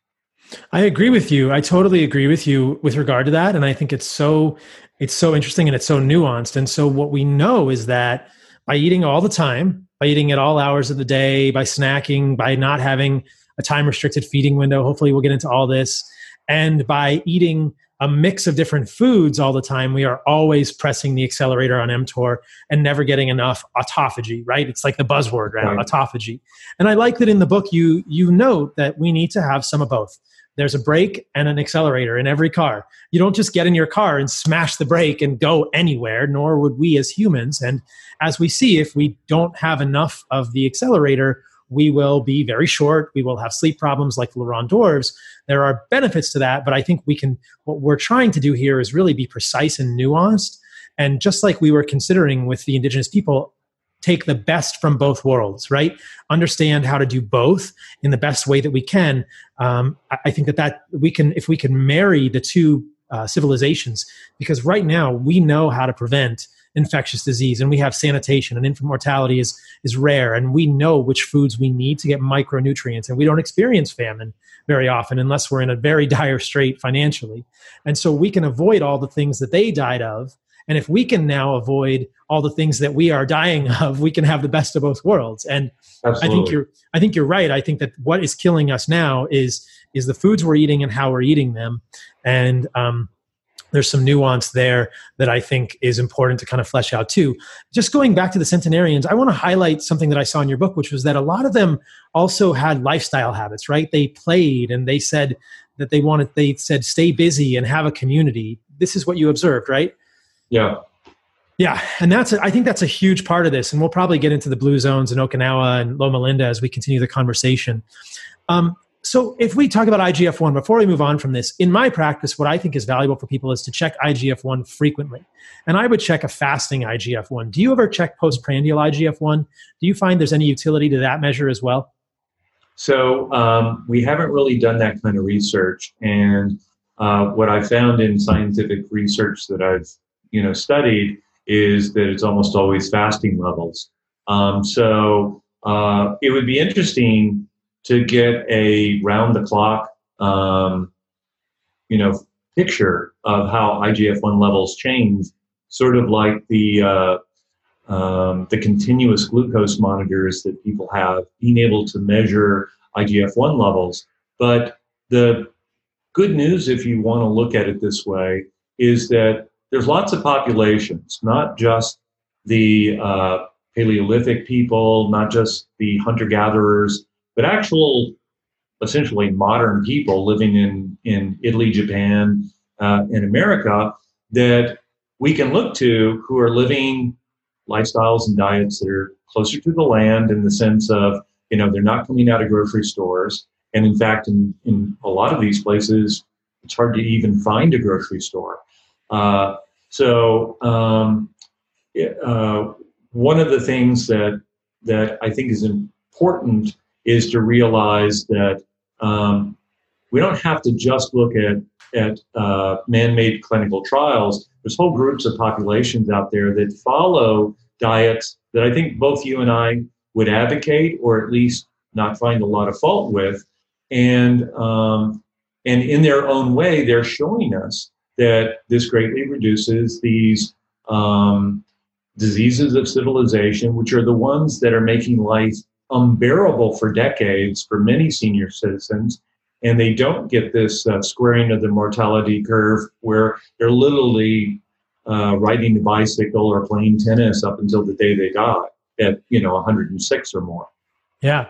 I agree with you. I totally agree with you with regard to that. And I think it's so it's so interesting and it's so nuanced. And so what we know is that by eating all the time, by eating at all hours of the day, by snacking, by not having a time restricted feeding window, hopefully we'll get into all this, and by eating a mix of different foods all the time, we are always pressing the accelerator on mTOR and never getting enough autophagy, right? It's like the buzzword, right? right? Autophagy. And I like that in the book you you note that we need to have some of both. There's a brake and an accelerator in every car. You don't just get in your car and smash the brake and go anywhere, nor would we as humans. And as we see, if we don't have enough of the accelerator, we will be very short. We will have sleep problems like Laron Dwarfs. There are benefits to that, but I think we can, what we're trying to do here is really be precise and nuanced. And just like we were considering with the indigenous people, take the best from both worlds, right? Understand how to do both in the best way that we can. Um, I think that that we can, if we can marry the two uh, civilizations, because right now we know how to prevent infectious disease and we have sanitation and infant mortality is is rare and we know which foods we need to get micronutrients and we don't experience famine very often unless we're in a very dire strait financially and so we can avoid all the things that they died of and if we can now avoid all the things that we are dying of we can have the best of both worlds and Absolutely. i think you're i think you're right i think that what is killing us now is is the foods we're eating and how we're eating them and um, there's some nuance there that I think is important to kind of flesh out too. Just going back to the centenarians, I want to highlight something that I saw in your book, which was that a lot of them also had lifestyle habits, right? They played and they said that they wanted, they said, stay busy and have a community. This is what you observed, right? Yeah. Yeah, and that's I think that's a huge part of this, and we'll probably get into the blue zones in Okinawa and Loma Linda as we continue the conversation. Um, so if we talk about IGF-1 before we move on from this, in my practice, what I think is valuable for people is to check IGF-1 frequently. And I would check a fasting IGF-1. Do you ever check postprandial IGF-1? Do you find there's any utility to that measure as well? So um, we haven't really done that kind of research. And uh, what I found in scientific research that I've you know studied is that it's almost always fasting levels. Um, so uh, it would be interesting to get a round the clock, um, you know, picture of how IGF-1 levels change, sort of like the uh, um, the continuous glucose monitors that people have, being able to measure IGF-1 levels. But the good news, if you want to look at it this way, is that there's lots of populations, not just the uh, Paleolithic people, not just the hunter gatherers, but actual, essentially modern people living in, in Italy, Japan, uh, in America that we can look to who are living lifestyles and diets that are closer to the land in the sense of, you know, they're not coming out of grocery stores. And in fact, in, in a lot of these places, it's hard to even find a grocery store. Uh, so, um, uh, one of the things that that I think is important is to realize that um, we don't have to just look at at uh, man-made clinical trials. There's whole groups of populations out there that follow diets that I think both you and I would advocate, or at least not find a lot of fault with, and um, and in their own way, they're showing us that this greatly reduces these um, diseases of civilization, which are the ones that are making life unbearable for decades for many senior citizens. And they don't get this uh, squaring of the mortality curve where they're literally uh, riding a bicycle or playing tennis up until the day they die at, you know, 106 or more. Yeah.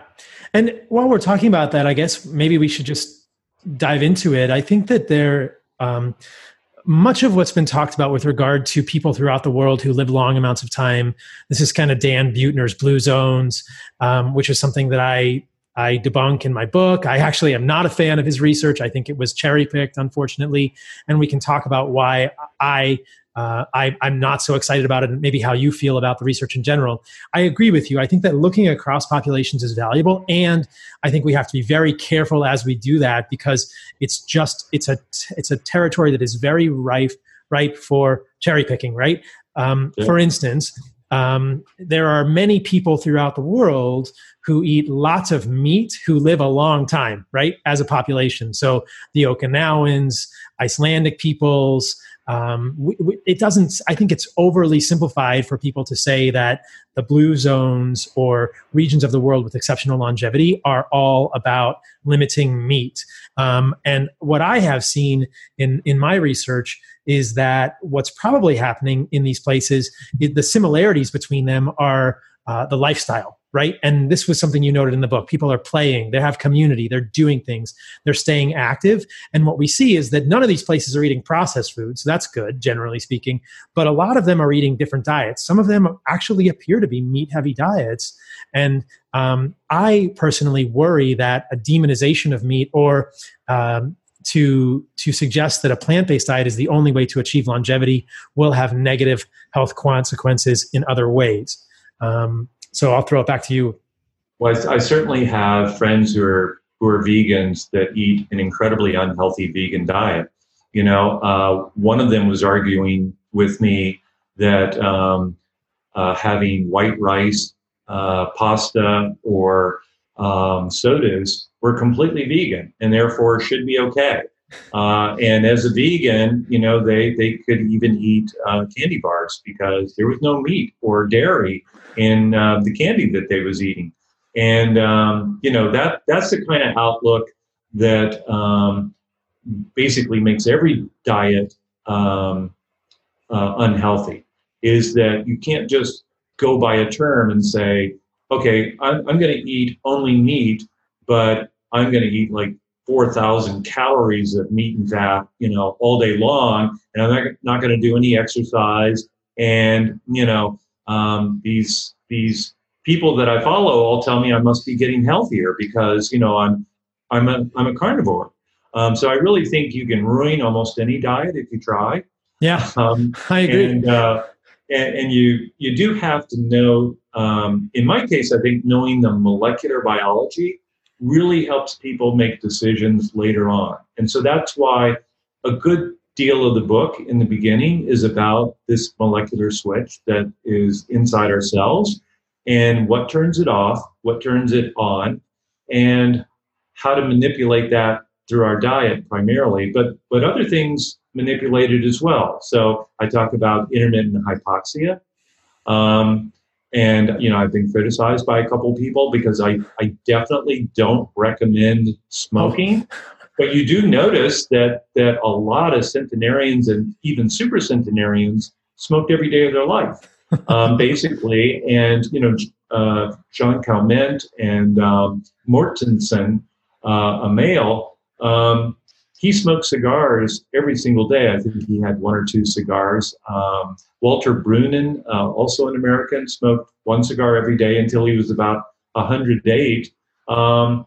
And while we're talking about that, I guess maybe we should just dive into it. I think that there, um, much of what's been talked about with regard to people throughout the world who live long amounts of time. This is kind of Dan Buettner's Blue Zones, um, which is something that I I debunk in my book. I actually am not a fan of his research. I think it was cherry picked, unfortunately. And we can talk about why I, uh, I am not so excited about it, and maybe how you feel about the research in general. I agree with you. I think that looking across populations is valuable, and I think we have to be very careful as we do that because it's just it's a it's a territory that is very rife ripe for cherry picking. Right. Um, yeah. For instance, um, there are many people throughout the world who eat lots of meat who live a long time, right, as a population. So the Okinawans, Icelandic peoples, um, we, we, it doesn't, I think it's overly simplified for people to say that the blue zones or regions of the world with exceptional longevity are all about limiting meat. Um, and what I have seen in, in my research is that what's probably happening in these places, the similarities between them are uh, the lifestyle right? And this was something you noted in the book. People are playing, they have community, they're doing things, they're staying active. And what we see is that none of these places are eating processed food. So that's good, generally speaking. But a lot of them are eating different diets. Some of them actually appear to be meat heavy diets. And um, I personally worry that a demonization of meat or um, to to suggest that a plant-based diet is the only way to achieve longevity will have negative health consequences in other ways. Um, so I'll throw it back to you. Well, I, certainly have friends who are who are vegans that eat an incredibly unhealthy vegan diet. You know, uh, one of them was arguing with me that um, uh, having white rice, uh, pasta, or um, sodas were completely vegan and therefore should be okay. Uh, and as a vegan, you know, they, they could even eat uh, candy bars because there was no meat or dairy in uh, the candy that they was eating. And, um, you know, that that's the kind of outlook that um, basically makes every diet um, uh, unhealthy is that you can't just go by a term and say, okay, I'm, I'm going to eat only meat, but I'm going to eat like 4,000 calories of meat and fat, you know, all day long, and I'm not, not going to do any exercise. And, you know, um, these, these people that I follow all tell me I must be getting healthier because, you know, I'm, I'm a, I'm a carnivore. Um, so I really think you can ruin almost any diet if you try. Yeah, um, I agree. And, uh, and, and, you, you do have to know, um, in my case, I think knowing the molecular biology really helps people make decisions later on. And so that's why a good deal of the book in the beginning is about this molecular switch that is inside our cells and what turns it off, what turns it on, and how to manipulate that through our diet primarily, but but other things manipulated as well. So I talk about intermittent hypoxia. Um, and, you know, I've been criticized by a couple people because I, I definitely don't recommend smoking. But you do notice that, that a lot of centenarians and even super centenarians smoked every day of their life, um, basically. And, you know, uh, Jean Calment and um, Mortensen, uh, a male, um, he smoked cigars every single day. I think he had one or two cigars. Um, Walter Brueggemann, uh, also an American, smoked one cigar every day until he was about 108. Um,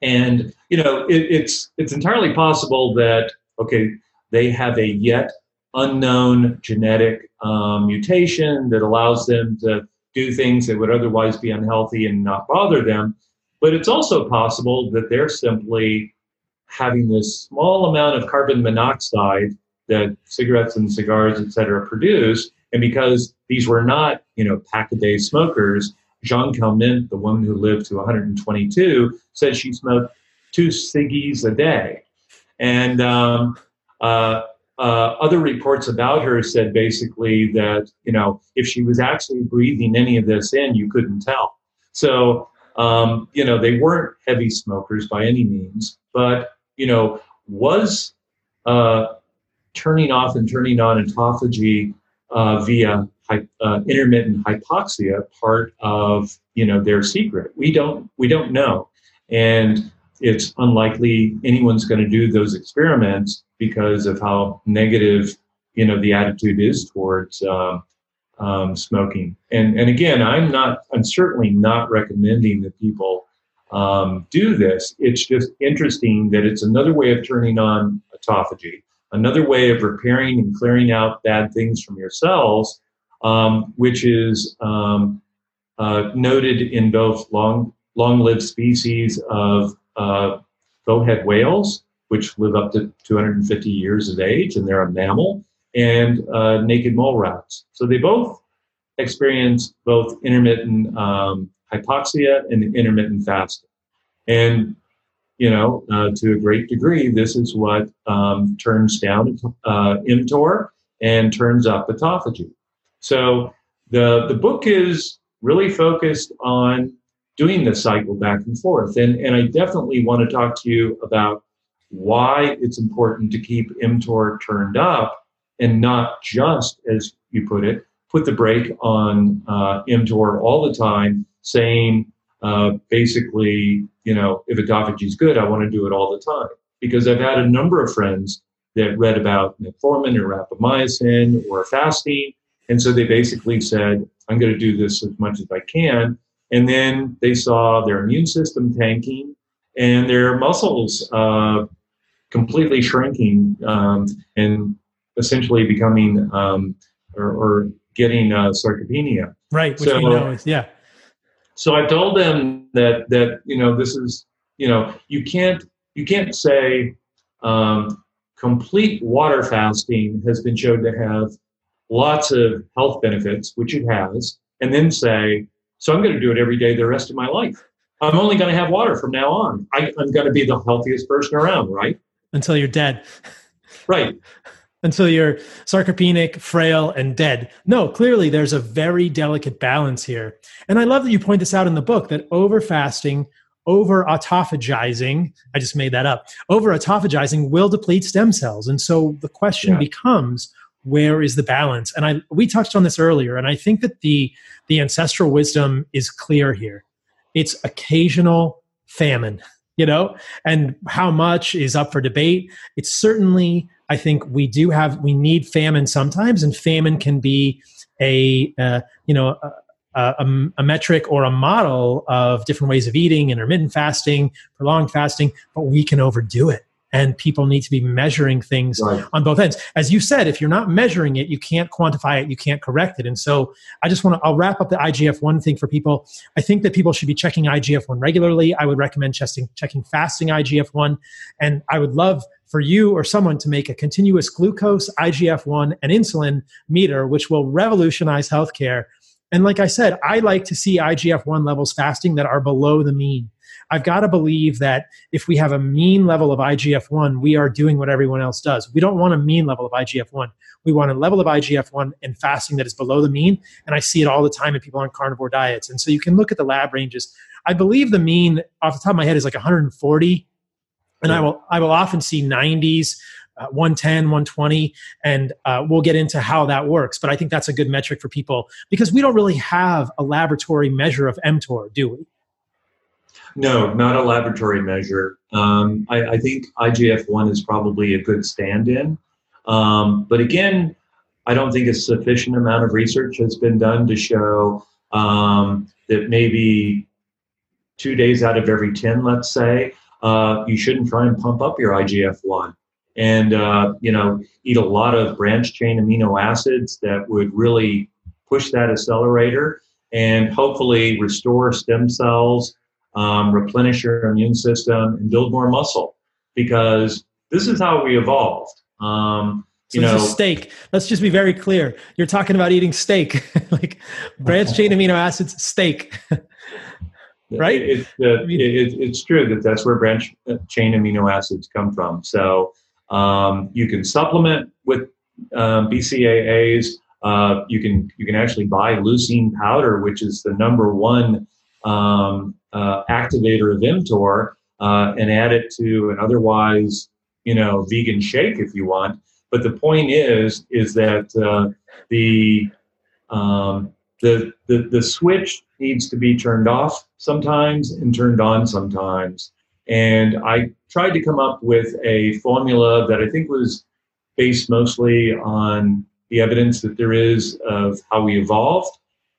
and you know, it, it's it's entirely possible that okay, they have a yet unknown genetic um, mutation that allows them to do things that would otherwise be unhealthy and not bother them. But it's also possible that they're simply having this small amount of carbon monoxide that cigarettes and cigars, et cetera, produce. And because these were not, you know, pack a day smokers, Jean Calment, the woman who lived to 122, said she smoked two ciggies a day. And um, uh, uh, other reports about her said basically that, you know, if she was actually breathing any of this in, you couldn't tell. So, um, you know, they weren't heavy smokers by any means, but you know, was uh, turning off and turning on autophagy uh, via uh, intermittent hypoxia part of you know their secret? We don't we don't know, and it's unlikely anyone's going to do those experiments because of how negative you know the attitude is towards um, um, smoking. And and again, I'm not I'm certainly not recommending that people um, do this. It's just interesting that it's another way of turning on autophagy, another way of repairing and clearing out bad things from your cells, um, which is um, uh, noted in both long long-lived species of uh, bowhead whales, which live up to 250 years of age, and they're a mammal, and uh, naked mole rats. So they both experience both intermittent um, hypoxia and intermittent fasting. And, you know, uh, to a great degree, this is what um, turns down uh, mTOR and turns up autophagy. So the, the book is really focused on doing this cycle back and forth. And, and I definitely want to talk to you about why it's important to keep mTOR turned up and not just, as you put it, put the brake on uh, mTOR all the time, saying uh, basically, you know, if autophagy is good, I want to do it all the time. Because I've had a number of friends that read about metformin or rapamycin or fasting, and so they basically said, I'm going to do this as much as I can. And then they saw their immune system tanking and their muscles uh, completely shrinking um, and essentially becoming um, or, or, getting uh, sarcopenia. Right. Which so, we know is, yeah. So I told them that that you know this is you know you can't you can't say um, complete water fasting has been shown to have lots of health benefits, which it has, and then say, so I'm going to do it every day the rest of my life. I'm only going to have water from now on. I, I'm going to be the healthiest person around, right? Until you're dead. Right. Until you're sarcopenic, frail, and dead. No, clearly there's a very delicate balance here. And I love that you point this out in the book that over fasting, over autophagizing, I just made that up, over autophagizing will deplete stem cells. And so the question yeah. becomes where is the balance and i we touched on this earlier and i think that the the ancestral wisdom is clear here it's occasional famine you know and how much is up for debate it's certainly i think we do have we need famine sometimes and famine can be a uh, you know a, a, a, metric or a model of different ways of eating intermittent fasting prolonged fasting but we can overdo it and people need to be measuring things right. on both ends. As you said if you're not measuring it you can't quantify it you can't correct it. And so i just want to i'll wrap up the igf-1 thing for people. I think that people should be checking igf-1 regularly. I would recommend checking, checking fasting igf-1 and i would love for you or someone to make a continuous glucose igf-1 and insulin meter which will revolutionize healthcare. And like i said i like to see igf-1 levels fasting that are below the mean I've got to believe that if we have a mean level of IGF 1, we are doing what everyone else does. We don't want a mean level of IGF 1. We want a level of IGF 1 in fasting that is below the mean. And I see it all the time in people on carnivore diets. And so you can look at the lab ranges. I believe the mean off the top of my head is like 140. And I will, I will often see 90s. Uh, 110 120 and uh, we'll get into how that works but i think that's a good metric for people because we don't really have a laboratory measure of mtor do we no, not a laboratory measure. Um, I, I, think IGF 1 is probably a good stand in. Um, but again, I don't think a sufficient amount of research has been done to show um, that maybe two days out of every 10, let's say, uh, you shouldn't try and pump up your IGF 1 and uh, you know eat a lot of branch chain amino acids that would really push that accelerator and hopefully restore stem cells um, replenish your immune system, and build more muscle because this is how we evolved. Um, so you know, steak. Let's just be very clear. You're talking about eating steak, like branched chain amino acids, steak. right? It, it, it, it's true that that's where branch chain amino acids come from. So um, you can supplement with um, BCAAs. Uh, you can you can actually buy leucine powder, which is the number one um, uh, activator of mTOR uh, and add it to an otherwise, you know, vegan shake if you want. But the point is, is that uh, the, um, the the the switch needs to be turned off sometimes and turned on sometimes. And I tried to come up with a formula that I think was based mostly on the evidence that there is of how we evolved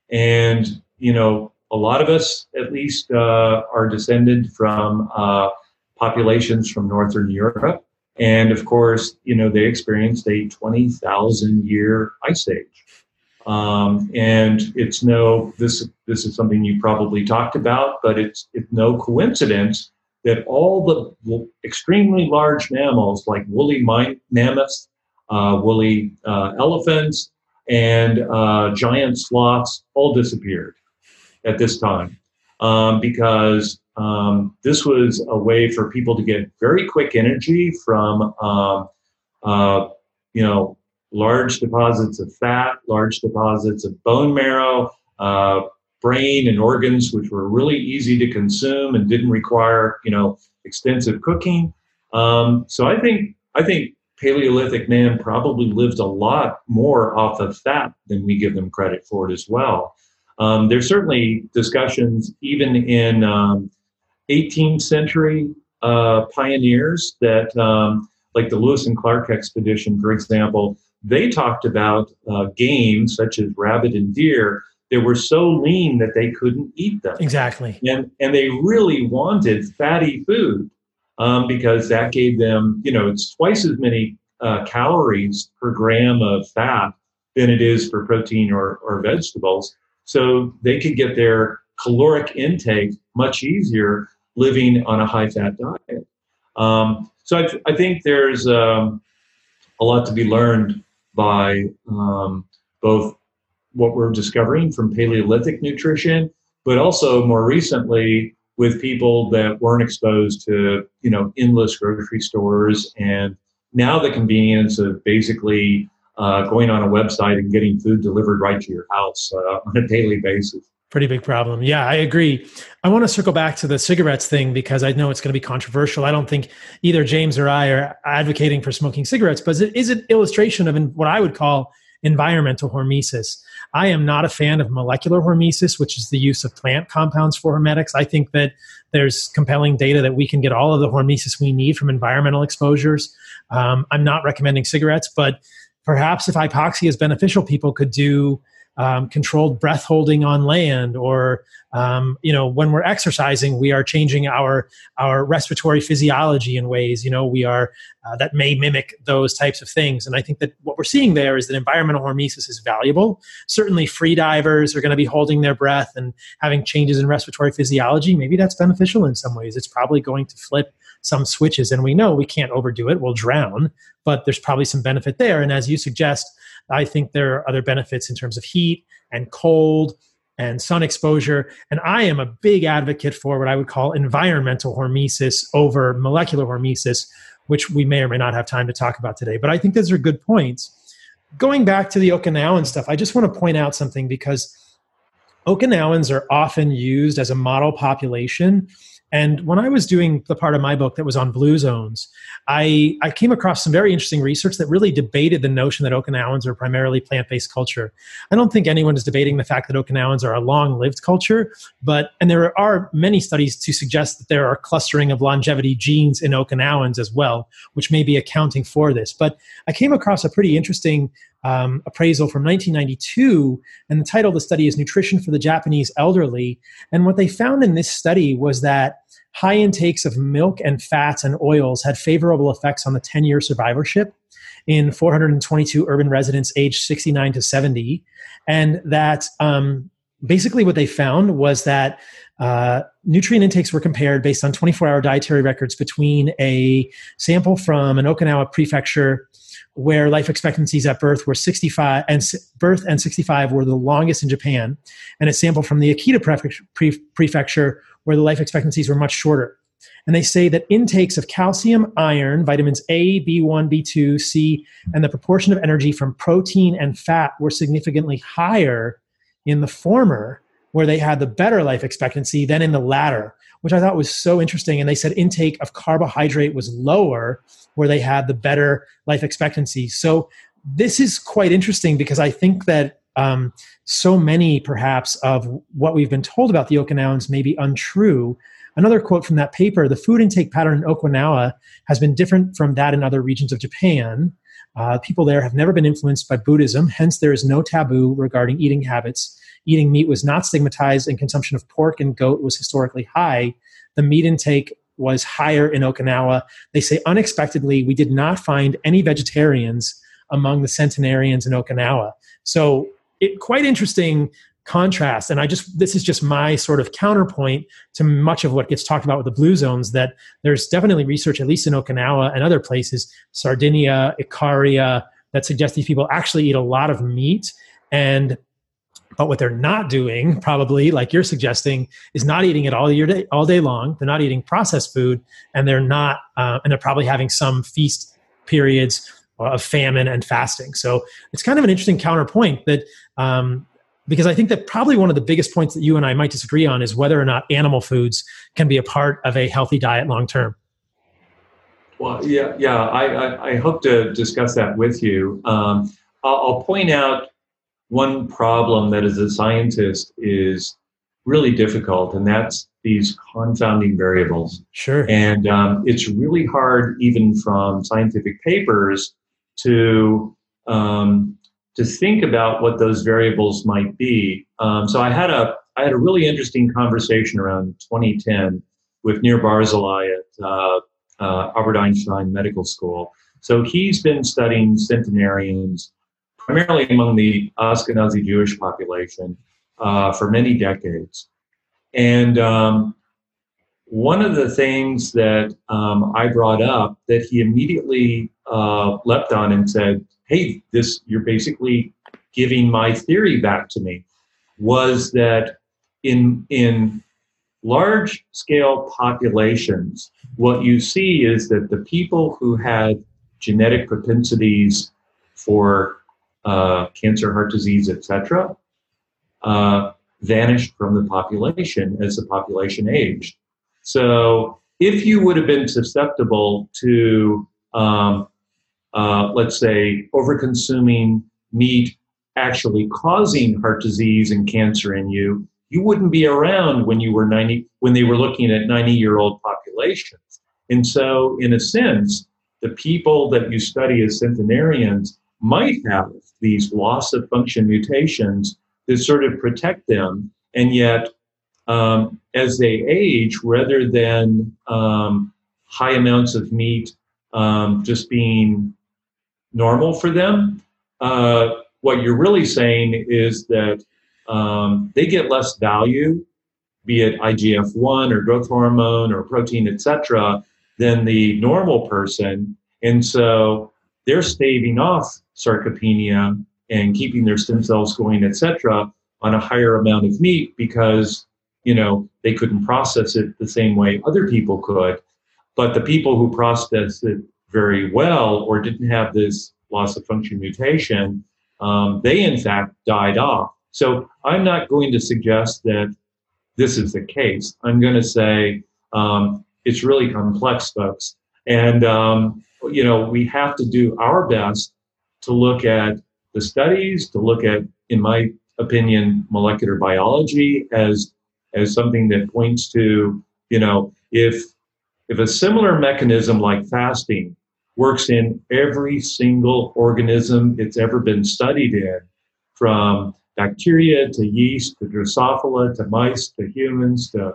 and you know a lot of us, at least, uh, are descended from uh, populations from northern Europe. And of course, you know, they experienced a 20,000 year ice age. Um, and it's no, this, this is something you probably talked about, but it's, it's no coincidence that all the extremely large mammals like woolly mammoths, uh, woolly uh, elephants, and uh, giant sloths all disappeared at this time um, because um, this was a way for people to get very quick energy from um, uh, you know large deposits of fat, large deposits of bone marrow, uh, brain, and organs, which were really easy to consume and didn't require you know extensive cooking. Um, so I think I think Paleolithic man probably lived a lot more off of fat than we give them credit for it as well. Um, there's certainly discussions even in um, 18th century uh, pioneers that, um, like the Lewis and Clark expedition, for example, they talked about uh, game such as rabbit and deer that were so lean that they couldn't eat them. Exactly. And, and they really wanted fatty food um, because that gave them, you know, it's twice as many uh, calories per gram of fat than it is for protein or, or vegetables. So they could get their caloric intake much easier living on a high fat diet. Um, so I, I, think there's um, a lot to be learned by um, both what we're discovering from Paleolithic nutrition, but also more recently with people that weren't exposed to you know endless grocery stores and now the convenience of basically uh, going on a website and getting food delivered right to your house uh, on a daily basis. Pretty big problem. Yeah, I agree. I want to circle back to the cigarettes thing because I know it's going to be controversial. I don't think either James or I are advocating for smoking cigarettes, but it is an illustration of what I would call environmental hormesis. I am not a fan of molecular hormesis, which is the use of plant compounds for hormetics. I think that there's compelling data that we can get all of the hormesis we need from environmental exposures. Um, I'm not recommending cigarettes, but perhaps if hypoxia is beneficial, people could do um, controlled breath holding on land or um, you know when we're exercising we are changing our our respiratory physiology in ways you know we are uh, that may mimic those types of things. And i think that what we're seeing there is that environmental hormesis is valuable. Certainly free divers are going to be holding their breath and having changes in respiratory physiology. Maybe that's beneficial in some ways. It's probably going to flip some switches and we know we can't overdo it we'll drown but there's probably some benefit there and as you suggest I think there are other benefits in terms of heat and cold and sun exposure. And I am a big advocate for what I would call environmental hormesis over molecular hormesis, which we may or may not have time to talk about today. But I think those are good points. Going back to the Okinawan stuff, I just want to point out something because Okinawans are often used as a model population and when I was doing the part of my book that was on blue zones, I, I came across some very interesting research that really debated the notion that Okinawans are primarily plant based culture. I don't think anyone is debating the fact that Okinawans are a long lived culture, but, and there are many studies to suggest that there are clustering of longevity genes in Okinawans as well, which may be accounting for this. But I came across a pretty interesting um, appraisal from 1992, and the title of the study is Nutrition for the Japanese Elderly. And what they found in this study was that high intakes of milk and fats and oils had favorable effects on the 10 year survivorship in 422 urban residents aged 69 to 70. And that um, basically what they found was that uh, nutrient intakes were compared based on 24 hour dietary records between a sample from an Okinawa prefecture where life expectancies at birth were 65 and birth and 65 were the longest in Japan, and a sample from the Akita prefecture where the life expectancies were much shorter. And they say that intakes of calcium, iron, vitamins A, B1, B2, C, and the proportion of energy from protein and fat were significantly higher in the former, where they had the better life expectancy, than in the latter, which I thought was so interesting. And they said intake of carbohydrate was lower, where they had the better life expectancy. So this is quite interesting because I think that um, so many perhaps of what we've been told about the Okinawans may be untrue. another quote from that paper the food intake pattern in Okinawa has been different from that in other regions of Japan. Uh, people there have never been influenced by Buddhism, hence, there is no taboo regarding eating habits. Eating meat was not stigmatized, and consumption of pork and goat was historically high. The meat intake was higher in Okinawa. They say unexpectedly, we did not find any vegetarians among the centenarians in Okinawa. So, it, quite interesting contrast. And I just, this is just my sort of counterpoint to much of what gets talked about with the blue zones that there's definitely research, at least in Okinawa and other places, Sardinia, Ikaria, that suggests these people actually eat a lot of meat. And but what they're not doing, probably like you're suggesting, is not eating it all year day, all day long. They're not eating processed food, and they're not, uh, and they're probably having some feast periods of famine and fasting. So it's kind of an interesting counterpoint that um, because I think that probably one of the biggest points that you and I might disagree on is whether or not animal foods can be a part of a healthy diet long term. Well, yeah, yeah, I, I, I, hope to discuss that with you. Um, I'll, I'll point out one problem that as a scientist is really difficult, and that's these confounding variables. Sure. And um, it's really hard, even from scientific papers, to um, to think about what those variables might be. Um, so I had a I had a really interesting conversation around 2010 with Nir Barzilai at uh, uh, Albert Einstein Medical School. So he's been studying centenarians primarily among the Ashkenazi Jewish population uh, for many decades, and um, one of the things that um, I brought up that he immediately uh, leapt on and said, hey, this you're basically giving my theory back to me, was that in in large scale populations, what you see is that the people who had genetic propensities for uh, cancer, heart disease, etc., uh, vanished from the population as the population aged. So, if you would have been susceptible to um, uh, let's say, overconsuming meat actually causing heart disease and cancer in you, you wouldn't be around when you were 90, when they were looking at 90 year old populations. And so, in a sense, the people that you study as centenarians might have these loss of function mutations that sort of protect them. And yet, um, as they age, rather than um, high amounts of meat um, just being normal for them. Uh, what you're really saying is that um, they get less value, be it IGF 1 or growth hormone or protein, etc., than the normal person. And so they're staving off sarcopenia and keeping their stem cells going, etc., on a higher amount of meat because you know they couldn't process it the same way other people could. But the people who process it very well or didn't have this loss of function mutation, um, they in fact died off. So I'm not going to suggest that this is the case. I'm going to say um, it's really complex, folks. And, um, you know, we have to do our best to look at the studies, to look at, in my opinion, molecular biology as, as something that points to, you know, if, if a similar mechanism like fasting works in every single organism it's ever been studied in, from bacteria to yeast to Drosophila to mice to humans to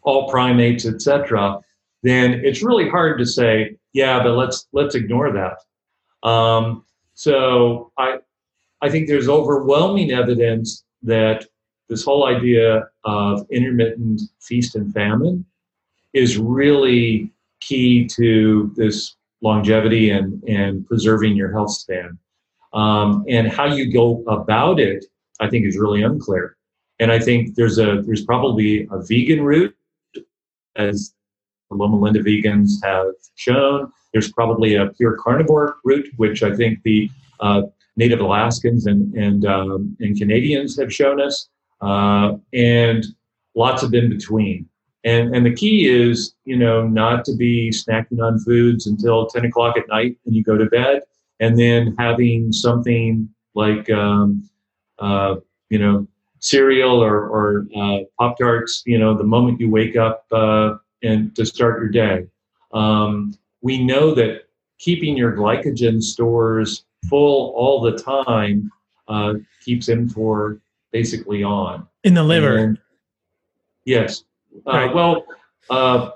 all primates, etc., then it's really hard to say, yeah, but let's let's ignore that. Um, so I I think there's overwhelming evidence that this whole idea of intermittent feast and famine is really key to this longevity and, and preserving your health span. Um, and how you go about it, I think, is really unclear. And I think there's a there's probably a vegan route, as the Loma Linda vegans have shown. There's probably a pure carnivore route, which I think the uh, Native Alaskans and and um, and Canadians have shown us, uh, and lots of in between. And, and the key is, you know, not to be snacking on foods until 10 o'clock at night and you go to bed, and then having something like, um, uh, you know, cereal or, or uh, Pop Tarts, you know, the moment you wake up uh, and to start your day. Um, we know that keeping your glycogen stores full all the time uh, keeps mTOR basically on in the liver. And yes. Uh. Well, uh,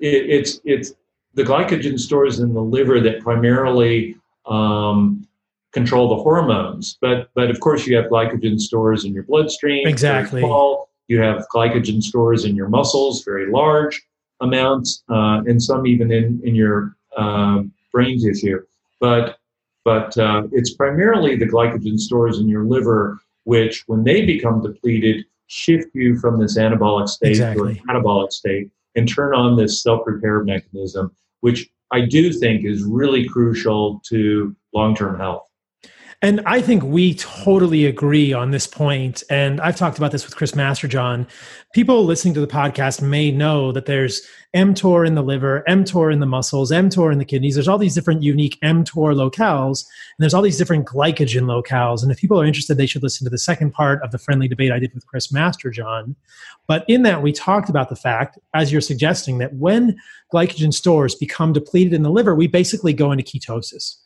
it, it's it's the glycogen stores in the liver that primarily um, control the hormones. But but of course, you have glycogen stores in your bloodstream. Exactly. Small. You have glycogen stores in your muscles, very large amounts, uh, and some even in in your uh, brain tissue. But but uh, it's primarily the glycogen stores in your liver, which, when they become depleted, shift you from this anabolic state exactly. to a catabolic state and turn on this self repair mechanism, which I do think is really crucial to long term health. And I think we totally agree on this point. And I've talked about this with Chris Masterjohn. People listening to the podcast may know that there's mTOR in the liver, mTOR in the muscles, mTOR in the kidneys. There's all these different unique mTOR locales, and there's all these different glycogen locales. And if people are interested, they should listen to the second part of the friendly debate I did with Chris Masterjohn. But in that, we talked about the fact, as you're suggesting, that when glycogen stores become depleted in the liver, we basically go into ketosis.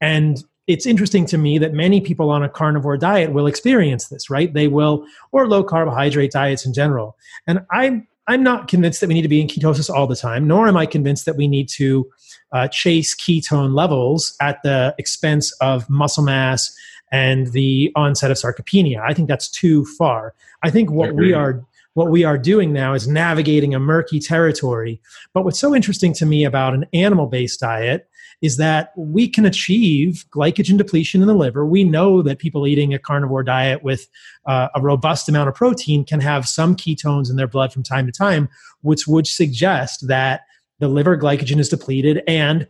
And it's interesting to me that many people on a carnivore diet will experience this, right? They will, or low carbohydrate diets in general. And I'm I'm not convinced that we need to be in ketosis all the time, nor am I convinced that we need to uh, chase ketone levels at the expense of muscle mass and the onset of sarcopenia. I think that's too far. I think what I we are what we are doing now is navigating a murky territory. But what's so interesting to me about an animal based diet is that we can achieve glycogen depletion in the liver. We know that people eating a carnivore diet with uh, a robust amount of protein can have some ketones in their blood from time to time, which would suggest that the liver glycogen is depleted. And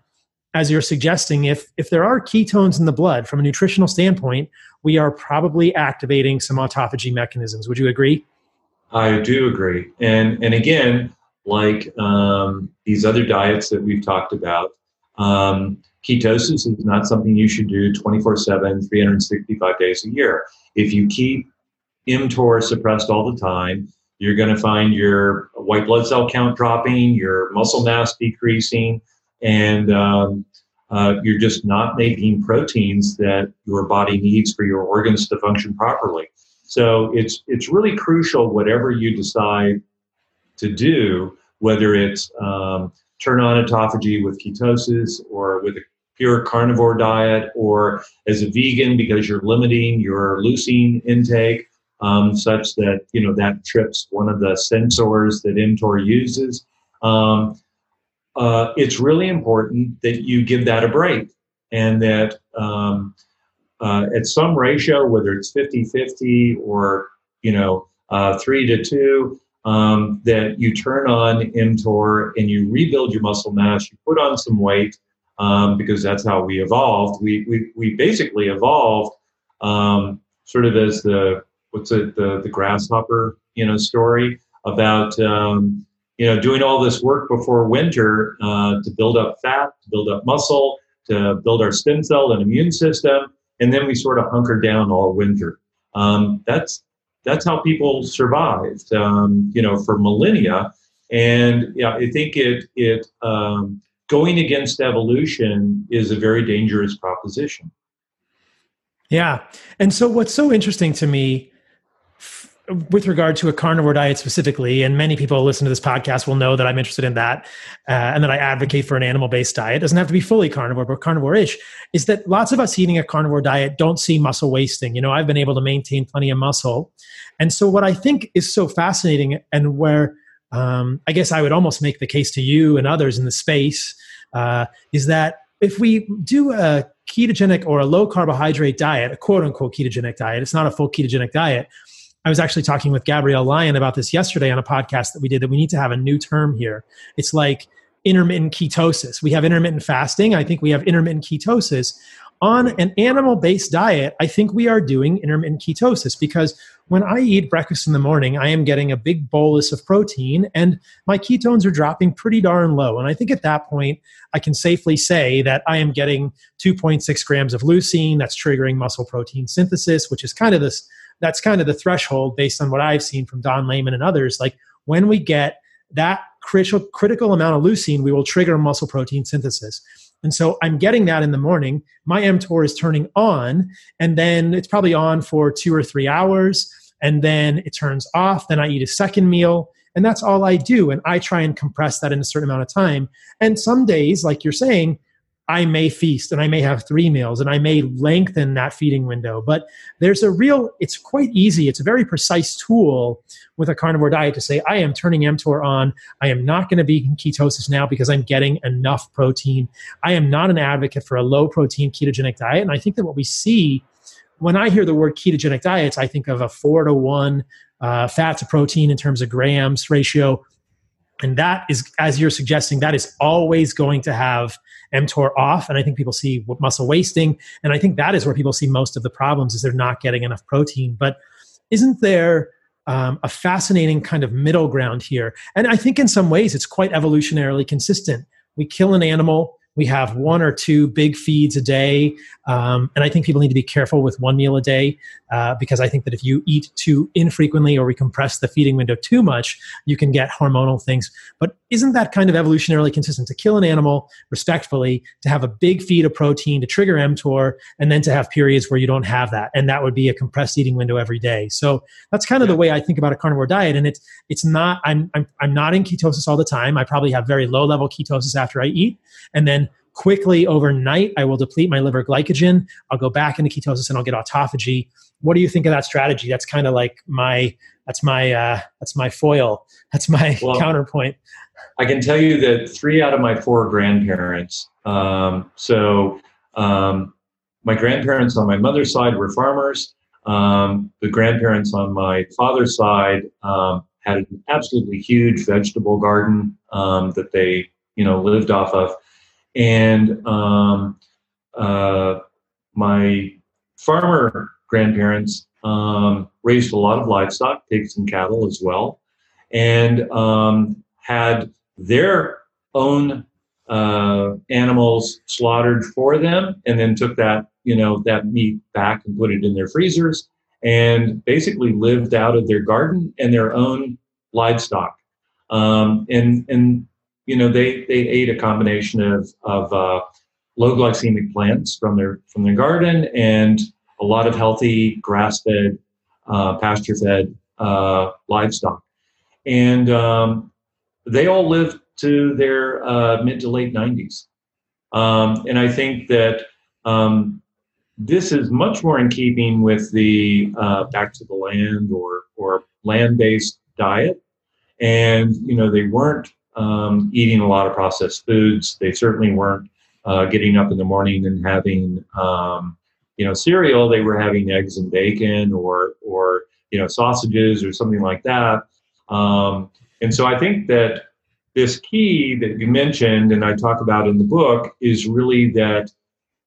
as you're suggesting, if, if there are ketones in the blood from a nutritional standpoint, we are probably activating some autophagy mechanisms. Would you agree? I do agree. And, and again, like um, these other diets that we've talked about, um, ketosis is not something you should do 24 7, 365 days a year. If you keep mTOR suppressed all the time, you're going to find your white blood cell count dropping, your muscle mass decreasing, and um, uh, you're just not making proteins that your body needs for your organs to function properly. So it's it's really crucial whatever you decide to do, whether it's um, turn on autophagy with ketosis or with a pure carnivore diet or as a vegan because you're limiting your leucine intake um, such that you know that trips one of the sensors that mTOR uses. Um, uh, it's really important that you give that a break and that um, uh, at some ratio, whether it's 50-50 or you know uh, three to two, um, that you turn on mTOR and you rebuild your muscle mass, you put on some weight, um, because that's how we evolved. We, we, we basically evolved um, sort of as the, what's it, the, the grasshopper, you know, story about, um, you know, doing all this work before winter uh, to build up fat, to build up muscle, to build our stem cell and immune system, and then we sort of hunker down all winter. Um, that's that's how people survived, um, you know, for millennia. And yeah, I think it it um, going against evolution is a very dangerous proposition. Yeah, and so what's so interesting to me with regard to a carnivore diet specifically, and many people listen to this podcast will know that I'm interested in that, uh, and that I advocate for an animal-based diet. It doesn't have to be fully carnivore, but carnivore-ish. Is that lots of us eating a carnivore diet don't see muscle wasting? You know, I've been able to maintain plenty of muscle, and so what I think is so fascinating, and where um, I guess I would almost make the case to you and others in the space, uh, is that if we do a ketogenic or a low carbohydrate diet, a quote unquote ketogenic diet, it's not a full ketogenic diet I was actually talking with Gabrielle Lyon about this yesterday on a podcast that we did that we need to have a new term here. It's like intermittent ketosis. We have intermittent fasting. I think we have intermittent ketosis. On an animal based diet, I think we are doing intermittent ketosis because when I eat breakfast in the morning, I am getting a big bolus of protein and my ketones are dropping pretty darn low. And I think at that point, I can safely say that I am getting 2.6 grams of leucine that's triggering muscle protein synthesis, which is kind of this that's kind of the threshold based on what I've seen from Don Layman and others. Like when we get that critical critical amount of leucine, we will trigger muscle protein synthesis. And so I'm getting that in the morning. My mTOR is turning on, and then it's probably on for two or three hours, and then it turns off. Then I eat a second meal, and that's all I do. And I try and compress that in a certain amount of time. And some days, like you're saying, I may feast and I may have three meals and I may lengthen that feeding window. But there's a real, it's quite easy. It's a very precise tool with a carnivore diet to say, I am turning mTOR on. I am not going to be in ketosis now because I'm getting enough protein. I am not an advocate for a low protein ketogenic diet. And I think that what we see when I hear the word ketogenic diets, I think of a four to one uh, fat to protein in terms of grams ratio. And that is, as you're suggesting, that is always going to have mTOR off. And I think people see muscle wasting. And I think that is where people see most of the problems is they're not getting enough protein. But isn't there um, a fascinating kind of middle ground here? And I think in some ways it's quite evolutionarily consistent. We kill an animal, we have one or two big feeds a day. Um, and I think people need to be careful with one meal a day uh, because I think that if you eat too infrequently or we compress the feeding window too much, you can get hormonal things. But isn't that kind of evolutionarily consistent to kill an animal respectfully, to have a big feed of protein, to trigger mTOR, and then to have periods where you don't have that? And that would be a compressed eating window every day. So that's kind of yeah. the way I think about a carnivore diet. And it's, it's not, I'm, I'm, I'm not in ketosis all the time. I probably have very low level ketosis after I eat. And then quickly overnight, I will deplete my liver glycogen. I'll go back into ketosis and I'll get autophagy. What do you think of that strategy? That's kind of like my that's my uh, that's my foil. That's my well, counterpoint. I can tell you that three out of my four grandparents. Um, so um, my grandparents on my mother's side were farmers. Um, the grandparents on my father's side um, had an absolutely huge vegetable garden um, that they you know lived off of and um, uh, my farmer grandparents um, raised a lot of livestock, pigs and cattle as well, and um, had their own uh, animals slaughtered for them, and then took that you know that meat back and put it in their freezers, and basically lived out of their garden and their own livestock. Um, and and you know, they, they ate a combination of, of uh, low glycemic plants from their, from their garden and a lot of healthy grass-fed, uh, pasture-fed uh, livestock. And um, they all lived to their uh, mid to late 90s. Um, and I think that um, this is much more in keeping with the uh, back to the land or, or land-based diet. And, you know, they weren't um, eating a lot of processed foods. They certainly weren't uh, getting up in the morning and having, um, you know, cereal. They were having eggs and bacon or, or you know, sausages or something like that. Um, and so I think that this key that you mentioned and I talk about in the book is really that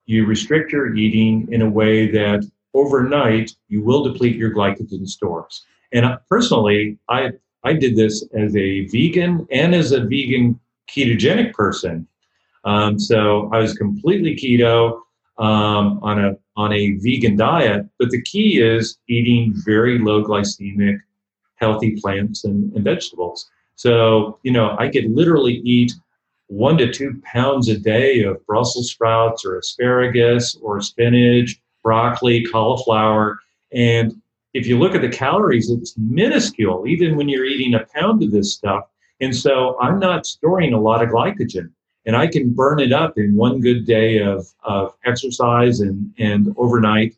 you restrict your eating in a way that overnight you will deplete your glycogen stores. And personally, I I did this as a vegan and as a vegan ketogenic person. Um, so I was completely keto um, on a on a vegan diet. But the key is eating very low glycemic, healthy plants and, and vegetables. So you know I could literally eat one to two pounds a day of Brussels sprouts or asparagus or spinach, broccoli, cauliflower, and if you look at the calories, it's minuscule, even when you're eating a pound of this stuff. And so I'm not storing a lot of glycogen. And I can burn it up in one good day of, of exercise and, and overnight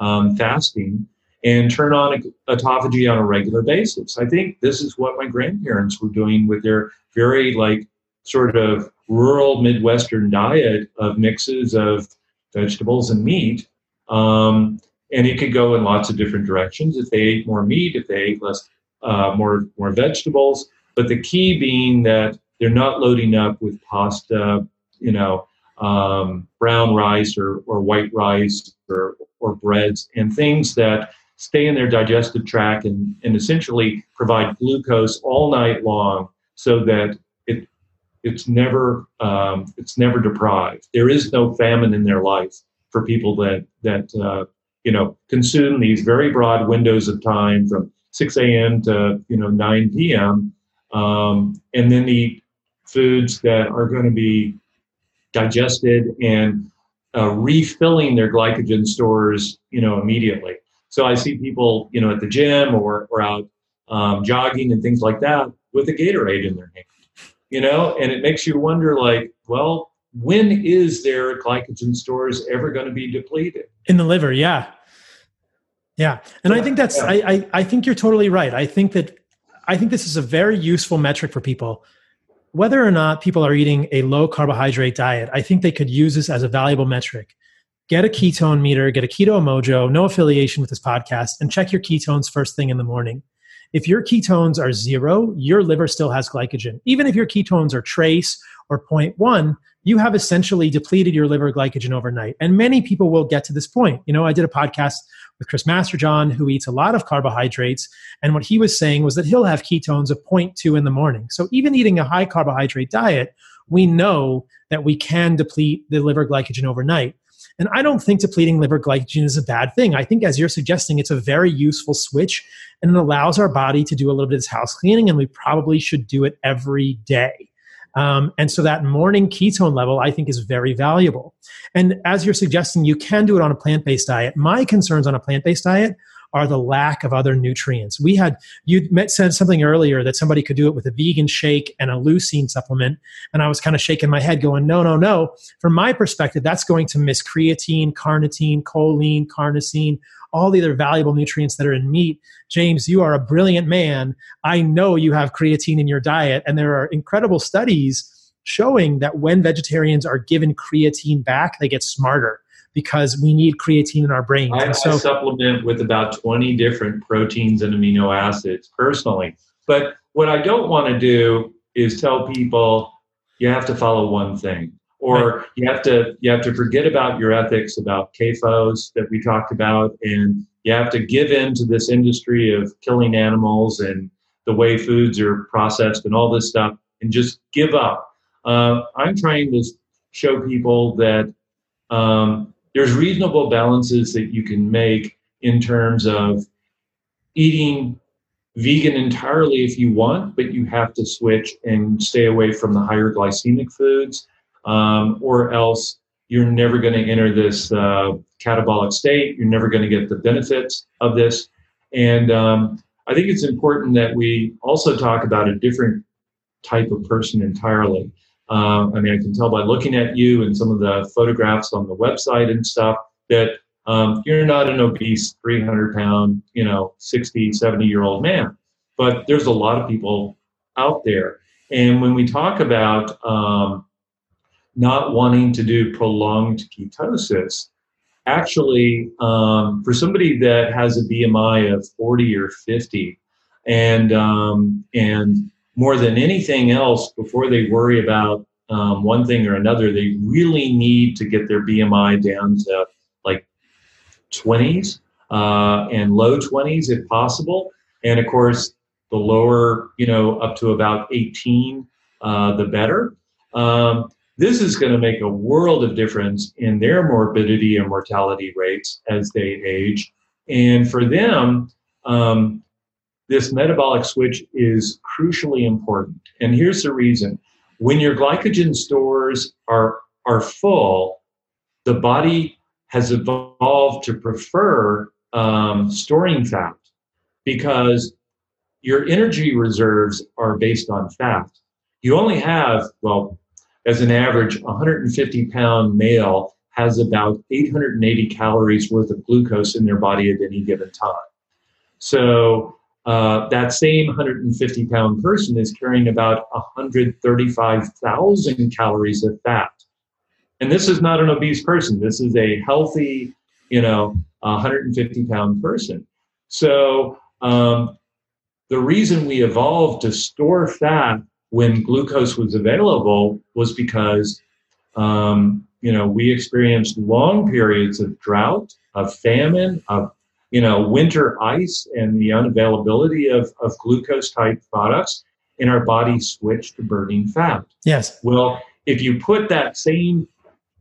um, fasting and turn on autophagy on a regular basis. I think this is what my grandparents were doing with their very like sort of rural Midwestern diet of mixes of vegetables and meat. Um, and it could go in lots of different directions. If they ate more meat, if they ate less, uh, more more vegetables, but the key being that they're not loading up with pasta, you know, um, brown rice or, or white rice or, or breads and things that stay in their digestive tract and, and essentially provide glucose all night long so that it it's never um, it's never deprived. There is no famine in their life for people that that uh, you know, consume these very broad windows of time from 6 a.m. to, you know, 9 p.m. Um, and then eat foods that are going to be digested and uh, refilling their glycogen stores, you know, immediately. So I see people, you know, at the gym or, or out um, jogging and things like that with a Gatorade in their hand, you know, and it makes you wonder, like, well, when is their glycogen stores ever going to be depleted? In the liver, yeah. Yeah. And yeah, I think that's, yeah. I, I, I think you're totally right. I think that, I think this is a very useful metric for people. Whether or not people are eating a low carbohydrate diet, I think they could use this as a valuable metric. Get a ketone meter, get a keto mojo, no affiliation with this podcast, and check your ketones first thing in the morning. If your ketones are zero, your liver still has glycogen. Even if your ketones are trace or 0.1, you have essentially depleted your liver glycogen overnight. And many people will get to this point. You know, I did a podcast with Chris Masterjohn, who eats a lot of carbohydrates. And what he was saying was that he'll have ketones of 0.2 in the morning. So even eating a high carbohydrate diet, we know that we can deplete the liver glycogen overnight. And I don't think depleting liver glycogen is a bad thing. I think, as you're suggesting, it's a very useful switch and it allows our body to do a little bit of house cleaning, and we probably should do it every day. Um, and so that morning ketone level, I think, is very valuable. And as you're suggesting, you can do it on a plant based diet. My concerns on a plant based diet are the lack of other nutrients. We had, you said something earlier that somebody could do it with a vegan shake and a leucine supplement. And I was kind of shaking my head going, no, no, no. From my perspective, that's going to miss creatine, carnitine, choline, carnosine, all the other valuable nutrients that are in meat. James, you are a brilliant man. I know you have creatine in your diet, and there are incredible studies showing that when vegetarians are given creatine back, they get smarter because we need creatine in our brains. I, so, I supplement with about 20 different proteins and amino acids personally. But what I don't want to do is tell people you have to follow one thing or right. you have to you have to forget about your ethics about CAFOs that we talked about and you have to give in to this industry of killing animals and the way foods are processed and all this stuff and just give up. Uh, I'm trying to show people that um, there's reasonable balances that you can make in terms of eating vegan entirely if you want, but you have to switch and stay away from the higher glycemic foods, um, or else you're never going to enter this uh, catabolic state. You're never going to get the benefits of this. And um, I think it's important that we also talk about a different type of person entirely. Uh, I mean, I can tell by looking at you and some of the photographs on the website and stuff that um, you're not an obese 300 pound, you know, 60, 70 year old man. But there's a lot of people out there. And when we talk about um, not wanting to do prolonged ketosis, actually, um, for somebody that has a BMI of 40 or 50, and um, and more than anything else, before they worry about um, one thing or another, they really need to get their BMI down to like 20s uh, and low 20s if possible. And of course, the lower, you know, up to about 18, uh, the better. Um, this is going to make a world of difference in their morbidity and mortality rates as they age. And for them, um, this metabolic switch is crucially important. And here's the reason. When your glycogen stores are, are full, the body has evolved to prefer um, storing fat because your energy reserves are based on fat. You only have, well, as an average, 150 pound male has about 880 calories worth of glucose in their body at any given time. So uh, that same 150 pound person is carrying about 135,000 calories of fat. And this is not an obese person. This is a healthy, you know, 150 pound person. So um, the reason we evolved to store fat when glucose was available was because, um, you know, we experienced long periods of drought, of famine, of you know, winter ice and the unavailability of, of glucose type products, and our body switched to burning fat. Yes. Well, if you put that same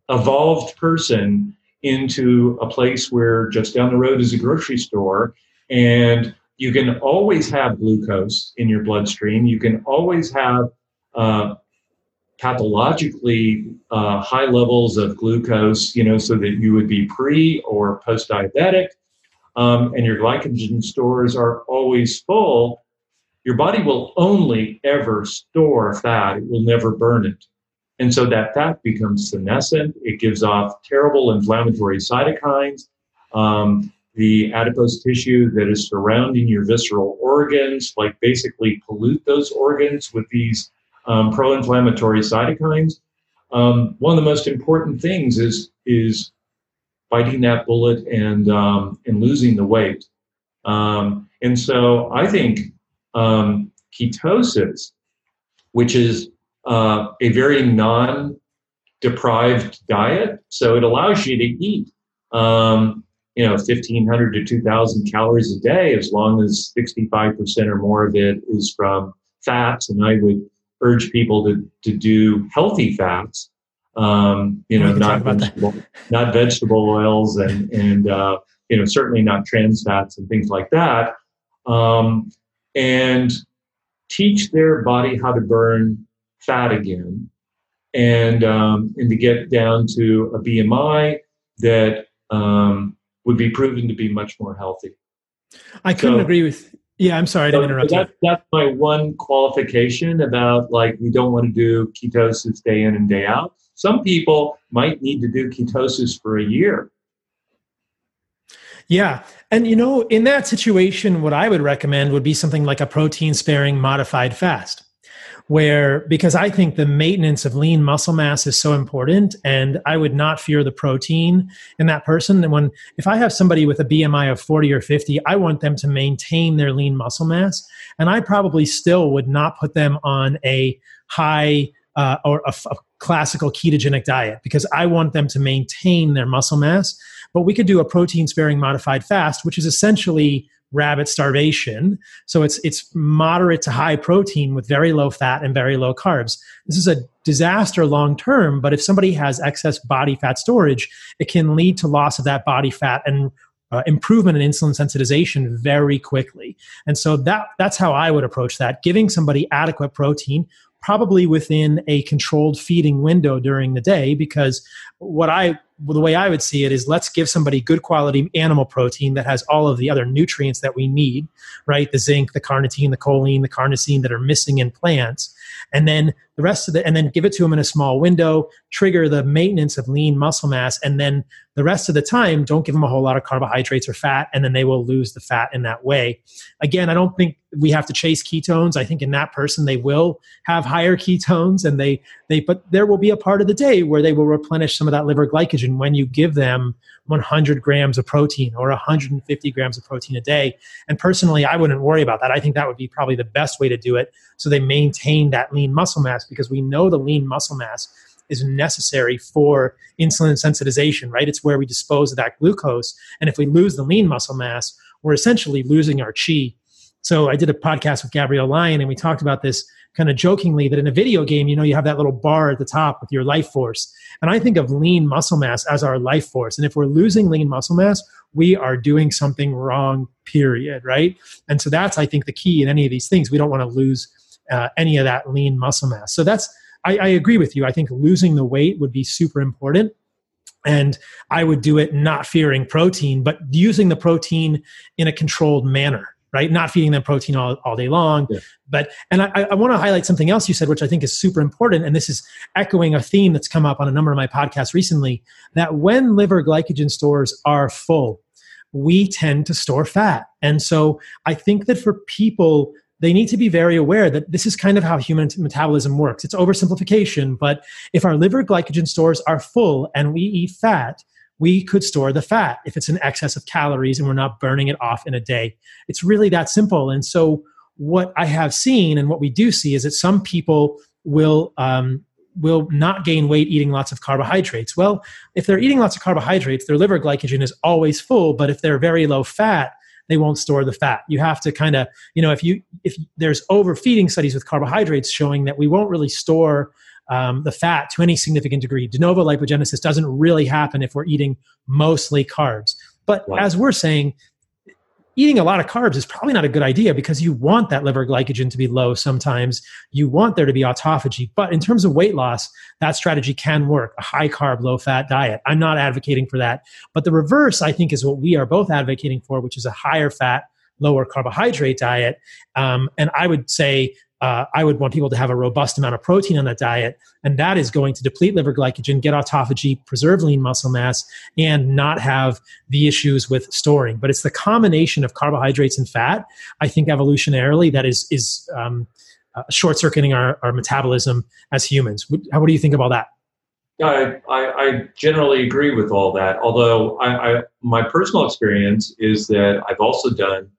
evolved person into a place where just down the road is a grocery store and you can always have glucose in your bloodstream. You can always have uh, pathologically uh, high levels of glucose, you know, so that you would be pre or post diabetic, um, and your glycogen stores are always full. Your body will only ever store fat, it will never burn it. And so that fat becomes senescent. It gives off terrible inflammatory cytokines. Um, the adipose tissue that is surrounding your visceral organs, like basically pollute those organs with these um, pro-inflammatory cytokines. Um, one of the most important things is is biting that bullet and um, and losing the weight. Um, and so I think um, ketosis, which is uh, a very non-deprived diet, so it allows you to eat. Um, you know, 1500 to 2000 calories a day, as long as 65% or more of it is from fats. And I would urge people to, to do healthy fats, um, you know, not vegetable, not vegetable oils and, and, uh, you know, certainly not trans fats and things like that. Um, and teach their body how to burn fat again and, um, and to get down to a BMI that, um, would be proven to be much more healthy. I couldn't so, agree with yeah, I'm sorry, I didn't so interrupt that, you. That's my one qualification about like we don't want to do ketosis day in and day out. Some people might need to do ketosis for a year. Yeah. And you know, in that situation, what I would recommend would be something like a protein sparing modified fast where because I think the maintenance of lean muscle mass is so important and I would not fear the protein in that person. And when if I have somebody with a BMI of 40 or 50, I want them to maintain their lean muscle mass. And I probably still would not put them on a high uh, or a, a classical ketogenic diet because I want them to maintain their muscle mass. But we could do a protein sparing modified fast, which is essentially rabbit starvation. So it's it's moderate to high protein with very low fat and very low carbs. This is a disaster long term, but if somebody has excess body fat storage, it can lead to loss of that body fat and uh, improvement in insulin sensitization very quickly. And so that that's how I would approach that, giving somebody adequate protein probably within a controlled feeding window during the day because what I well, the way I would see it is let's give somebody good quality animal protein that has all of the other nutrients that we need, right? The zinc, the carnitine, the choline, the carnosine that are missing in plants. And then the rest of the, and then give it to them in a small window, trigger the maintenance of lean muscle mass. And then the rest of the time, don't give them a whole lot of carbohydrates or fat, and then they will lose the fat in that way. Again, I don't think we have to chase ketones. I think in that person, they will have higher ketones and they, they, but there will be a part of the day where they will replenish some of that liver glycogen when you give them 100 grams of protein or 150 grams of protein a day. And personally, I wouldn't worry about that. I think that would be probably the best way to do it so they maintain that lean muscle mass because we know the lean muscle mass is necessary for insulin sensitization, right? It's where we dispose of that glucose. And if we lose the lean muscle mass, we're essentially losing our chi. So I did a podcast with Gabrielle Lyon and we talked about this kind of jokingly that in a video game, you know, you have that little bar at the top with your life force. And I think of lean muscle mass as our life force. And if we're losing lean muscle mass, we are doing something wrong, period, right? And so that's, I think, the key in any of these things. We don't want to lose uh, any of that lean muscle mass. So that's, I, I agree with you. I think losing the weight would be super important and i would do it not fearing protein but using the protein in a controlled manner right? Not feeding them protein all, all day long. Yeah. But, and I, I want to highlight something else you said, which I think is super important. And this is echoing a theme that's come up on a number of my podcasts recently that when liver glycogen stores are full, we tend to store fat. And so I think that for people, they need to be very aware that this is kind of how human metabolism works. It's oversimplification, but if our liver glycogen stores are full and we eat fat, we could store the fat if it's an excess of calories and we're not burning it off in a day. It's really that simple. And so, what I have seen and what we do see is that some people will um, will not gain weight eating lots of carbohydrates. Well, if they're eating lots of carbohydrates, their liver glycogen is always full. But if they're very low fat, they won't store the fat. You have to kind of, you know, if you if there's overfeeding studies with carbohydrates showing that we won't really store um, the fat to any significant degree. De novo lipogenesis doesn't really happen if we're eating mostly carbs. But right. as we're saying, eating a lot of carbs is probably not a good idea because you want that liver glycogen to be low sometimes. You want there to be autophagy. But in terms of weight loss, that strategy can work a high carb, low fat diet. I'm not advocating for that. But the reverse, I think, is what we are both advocating for, which is a higher fat, lower carbohydrate diet. Um, and I would say uh, I would want people to have a robust amount of protein on that diet, and that is going to deplete liver glycogen, get autophagy, preserve lean muscle mass, and not have the issues with storing. But it's the combination of carbohydrates and fat, I think, evolutionarily, that is is um, uh, short circuiting our, our metabolism as humans. What, what do you think about that? I, I, I, generally agree with all that. Although I, I, my personal experience is that I've also done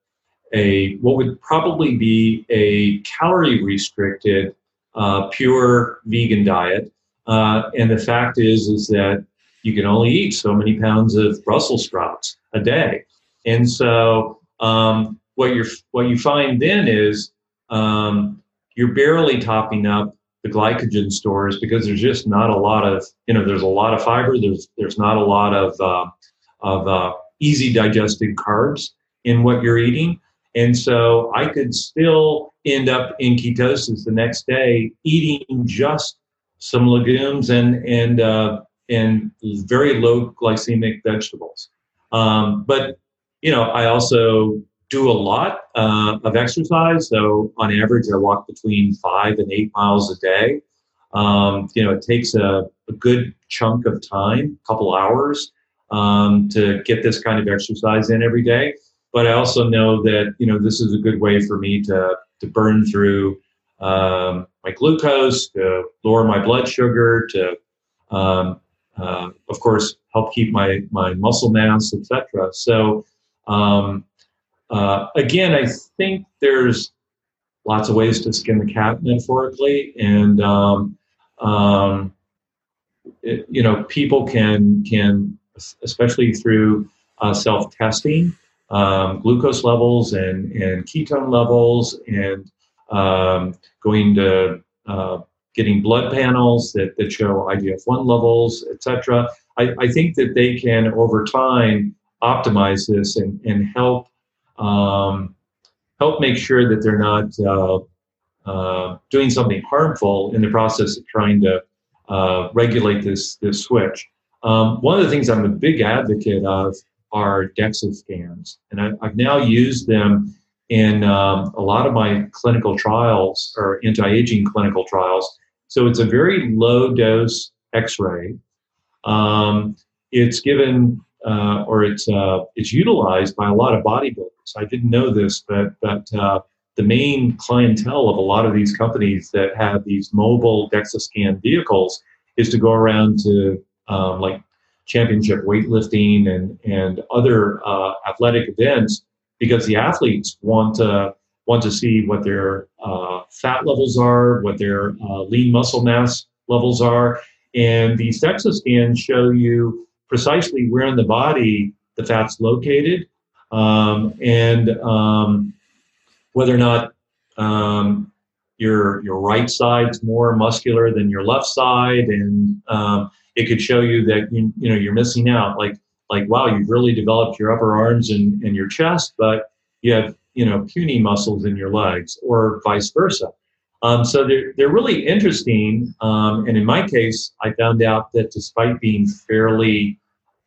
a what would probably be a calorie restricted uh, pure vegan diet. Uh, and the fact is is that you can only eat so many pounds of brussels sprouts a day. And so um, what you what you find then is um, you're barely topping up the glycogen stores because there's just not a lot of you know there's a lot of fiber. There's there's not a lot of uh, of uh, easy digested carbs in what you're eating and so I could still end up in ketosis the next day, eating just some legumes and and uh, and very low glycemic vegetables. Um, but you know, I also do a lot uh, of exercise. So on average, I walk between five and eight miles a day. Um, you know, it takes a, a, good chunk of time, a couple hours, um, to get this kind of exercise in every day but I also know that you know this is a good way for me to to burn through um, my glucose, to lower my blood sugar, to um, uh, of course help keep my my muscle mass, etc. So um, uh, again, I think there's lots of ways to skin the cat metaphorically, and um, um, it, you know people can can especially through uh, self testing um, glucose levels and, and ketone levels and um, going to uh, getting blood panels that, that show IGF-1 levels, etc. I, I think that they can, over time, optimize this and, and help um, help make sure that they're not uh, uh, doing something harmful in the process of trying to uh, regulate this this switch. Um, one of the things I'm a big advocate of are DEXA scans. And I, have now used them in um, a lot of my clinical trials or anti aging clinical trials. So it's a very low dose x ray. Um, it's given uh, or it's, uh, it's utilized by a lot of bodybuilders. I didn't know this, but, but uh, the main clientele of a lot of these companies that have these mobile DEXA scan vehicles is to go around to um, like championship weightlifting and and other uh, athletic events because the athletes want to want to see what their uh, fat levels are, what their uh, lean muscle mass levels are, and these DEXA scans show you precisely where in the body the fat's located um, and um, whether or not um, your your right side's more muscular than your left side, and um, it could show you that you, you know you're missing out. Like like wow you've really developed your upper arms and, and your chest but you have you know puny muscles in your legs or vice versa. Um, so they're, they're really interesting um, and in my case i found out that despite being fairly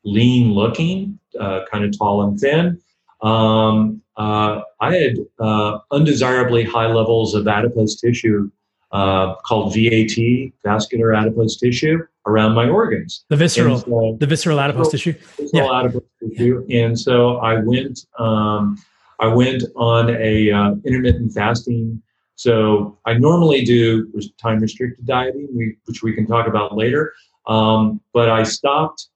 lean looking uh, kind of tall and thin um, uh, i had uh, undesirably high levels of adipose tissue uh, called vat vascular adipose tissue around my organs. The visceral, so, the visceral adipose tissue. Visceral yeah. adipose tissue. And so I went, um, I went on a uh, intermittent fasting. So I normally do time restricted dieting, which we can talk about later. Um, but I stopped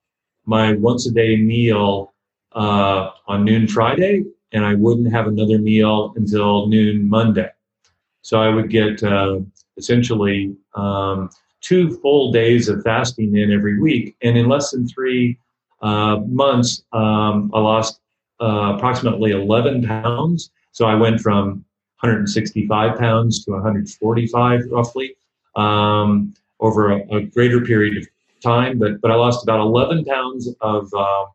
my once a day meal uh, on noon Friday, and I wouldn't have another meal until noon Monday. So I would get uh, essentially um, two full days of fasting in every week. And in less than three uh, months, um, I lost uh, approximately 11 pounds. So I went from 165 pounds to 145 roughly. Um, over a, a, greater period of time. But but I lost about 11 pounds of uh,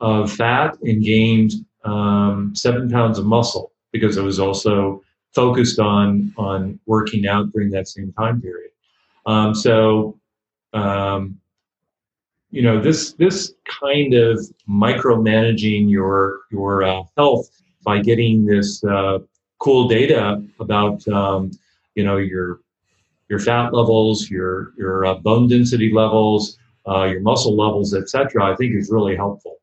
of fat and gained um, seven pounds of muscle because I was also focused on on working out during that same time period. Um, so, um, you know, this this kind of micromanaging your your uh, health by getting this uh, cool data about um, you know your your fat levels, your your uh, bone density levels, your muscle levels, etc. I think is really helpful.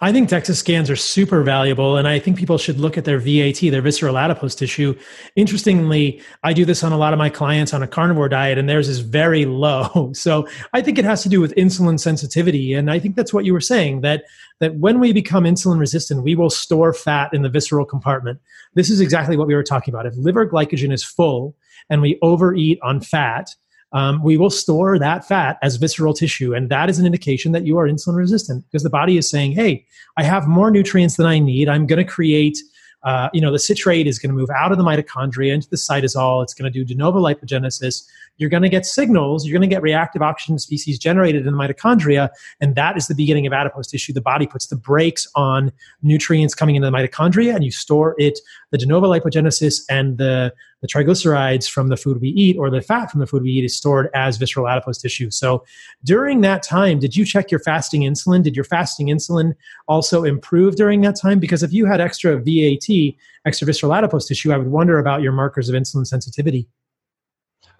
I think DEXA scans are super valuable, and I think people should look at their VAT, their visceral adipose tissue. Interestingly, I do this on a lot of my clients on a carnivore diet, and theirs is very low. So I think it has to do with insulin sensitivity, and I think that's what you were saying that that when we become insulin resistant, we will store fat in the visceral compartment. This is exactly what we were talking about. If liver glycogen is full and we overeat on fat, um, we will store that fat as visceral tissue. And that is an indication that you are insulin resistant because the body is saying, hey, I have more nutrients than I need. I'm going to create. Uh, you know, the citrate is going to move out of the mitochondria into the cytosol. It's going to do de novo lipogenesis you're going to get signals, you're going to get reactive oxygen species generated in the mitochondria, and that is the beginning of adipose tissue. The body puts the brakes on nutrients coming into the mitochondria, and you store it, the de novo lipogenesis and the, the triglycerides from the food we eat or the fat from the food we eat is stored as visceral adipose tissue. So during that time, did you check your fasting insulin? Did your fasting insulin also improve during that time? Because if you had extra VAT, extra visceral adipose tissue, I would wonder about your markers of insulin sensitivity.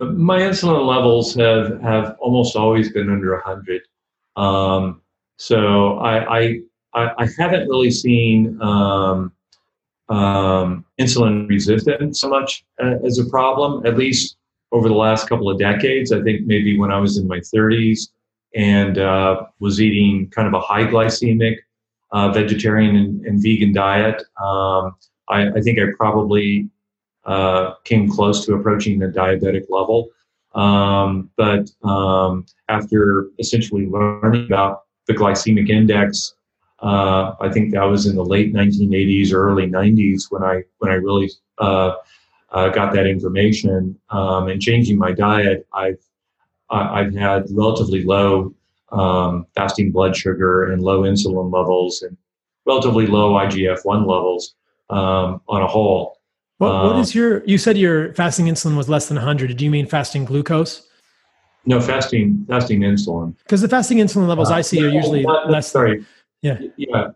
My insulin levels have, have almost always been under 100. Um, so I, I, I, haven't really seen um, um, insulin resistance so much uh, as a problem, at least over the last couple of decades. I think maybe when I was in my 30s and uh, was eating kind of a high glycemic uh, vegetarian and, and, vegan diet, um, I, I, think I probably uh, came close to approaching the diabetic level. Um, but um, after essentially learning about the glycemic index, uh, I think that was in the late 1980s, early 90s when I when I really uh, uh, got that information. Um, and changing my diet, I've I've had relatively low um, fasting blood sugar and low insulin levels and relatively low IGF-1 levels um, on a whole. What, what uh, your? You said your fasting insulin was less than 100. Do you mean fasting glucose? No, fasting fasting insulin. Because the fasting insulin levels uh, I see are usually less. Sorry. Yeah. Yeah.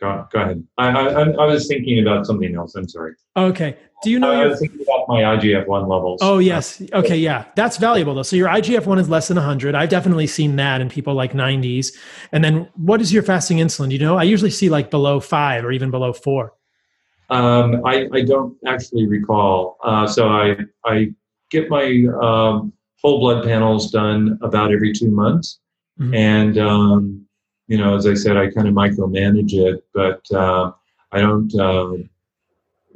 Go, go ahead. I, I, I was thinking about something else. I'm sorry. Okay. Do you know? I your, was thinking about my IGF one levels. Oh yes. Okay. Yeah, that's valuable though. So your IGF one is less than 100. I've definitely seen that in people like 90s. And then what is your fasting insulin? You know? I usually see like below five or even below four. Um, I, I, don't actually recall. Uh, so I, I get my um, whole blood panels done about every two months. Mm-hmm. And, um, you know, as I said, I kind of micromanage it, but uh, I don't uh,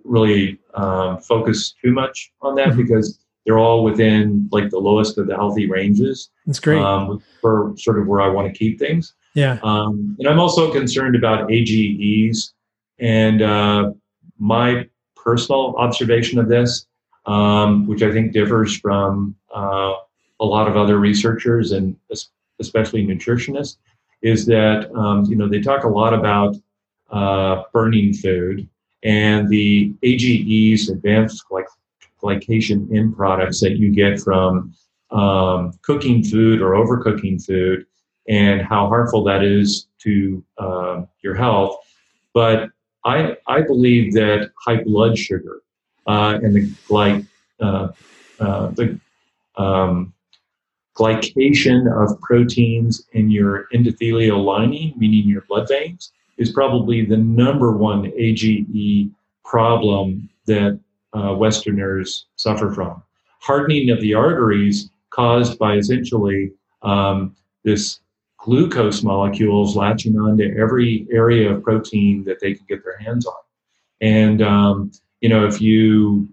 really um, focus too much on that mm-hmm. because they're all within like the lowest of the healthy ranges. That's great. Um, for sort of where I want to keep things. Yeah. Um, and I'm also concerned about AGEs and uh, my personal observation of this, um, which I think differs from uh, a lot of other researchers and especially nutritionists, is that um, you know they talk a lot about uh, burning food and the AGEs, advanced glycation end products that you get from um, cooking food or overcooking food, and how harmful that is to uh, your health. But I, I believe that high blood sugar uh, and the, gly, uh, uh, the um, glycation of proteins in your endothelial lining, meaning your blood veins, is probably the number one AGE problem that uh, Westerners suffer from. Hardening of the arteries caused by essentially um, this glucose molecules latching onto every area of protein that they can get their hands on. And, um, you know, if you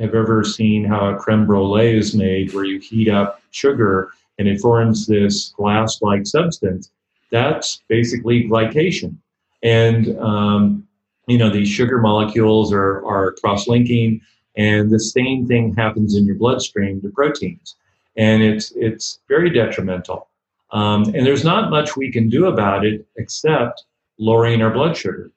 have ever seen how a creme brulee is made, where you heat up sugar and it forms this glass like substance, that's basically glycation. And, um, you know, these sugar molecules are, are cross linking, and the same thing happens in your bloodstream to proteins. and it's it's very detrimental. Um, and there's not much we can do about it except lowering our blood sugar.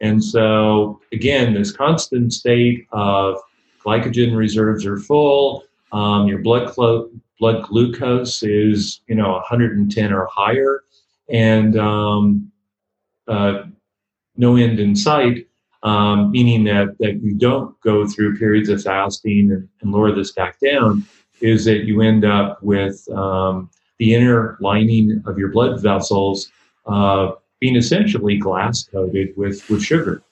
And so, again, this constant state of glycogen reserves are full, um, your blood clo- blood glucose is you know 110 or higher, and um, uh, no end in sight, um, meaning that that you don't go through periods of fasting and, and, lower this back down, is that you end up with um, the inner lining of your blood vessels uh, being essentially glass coated with with sugar.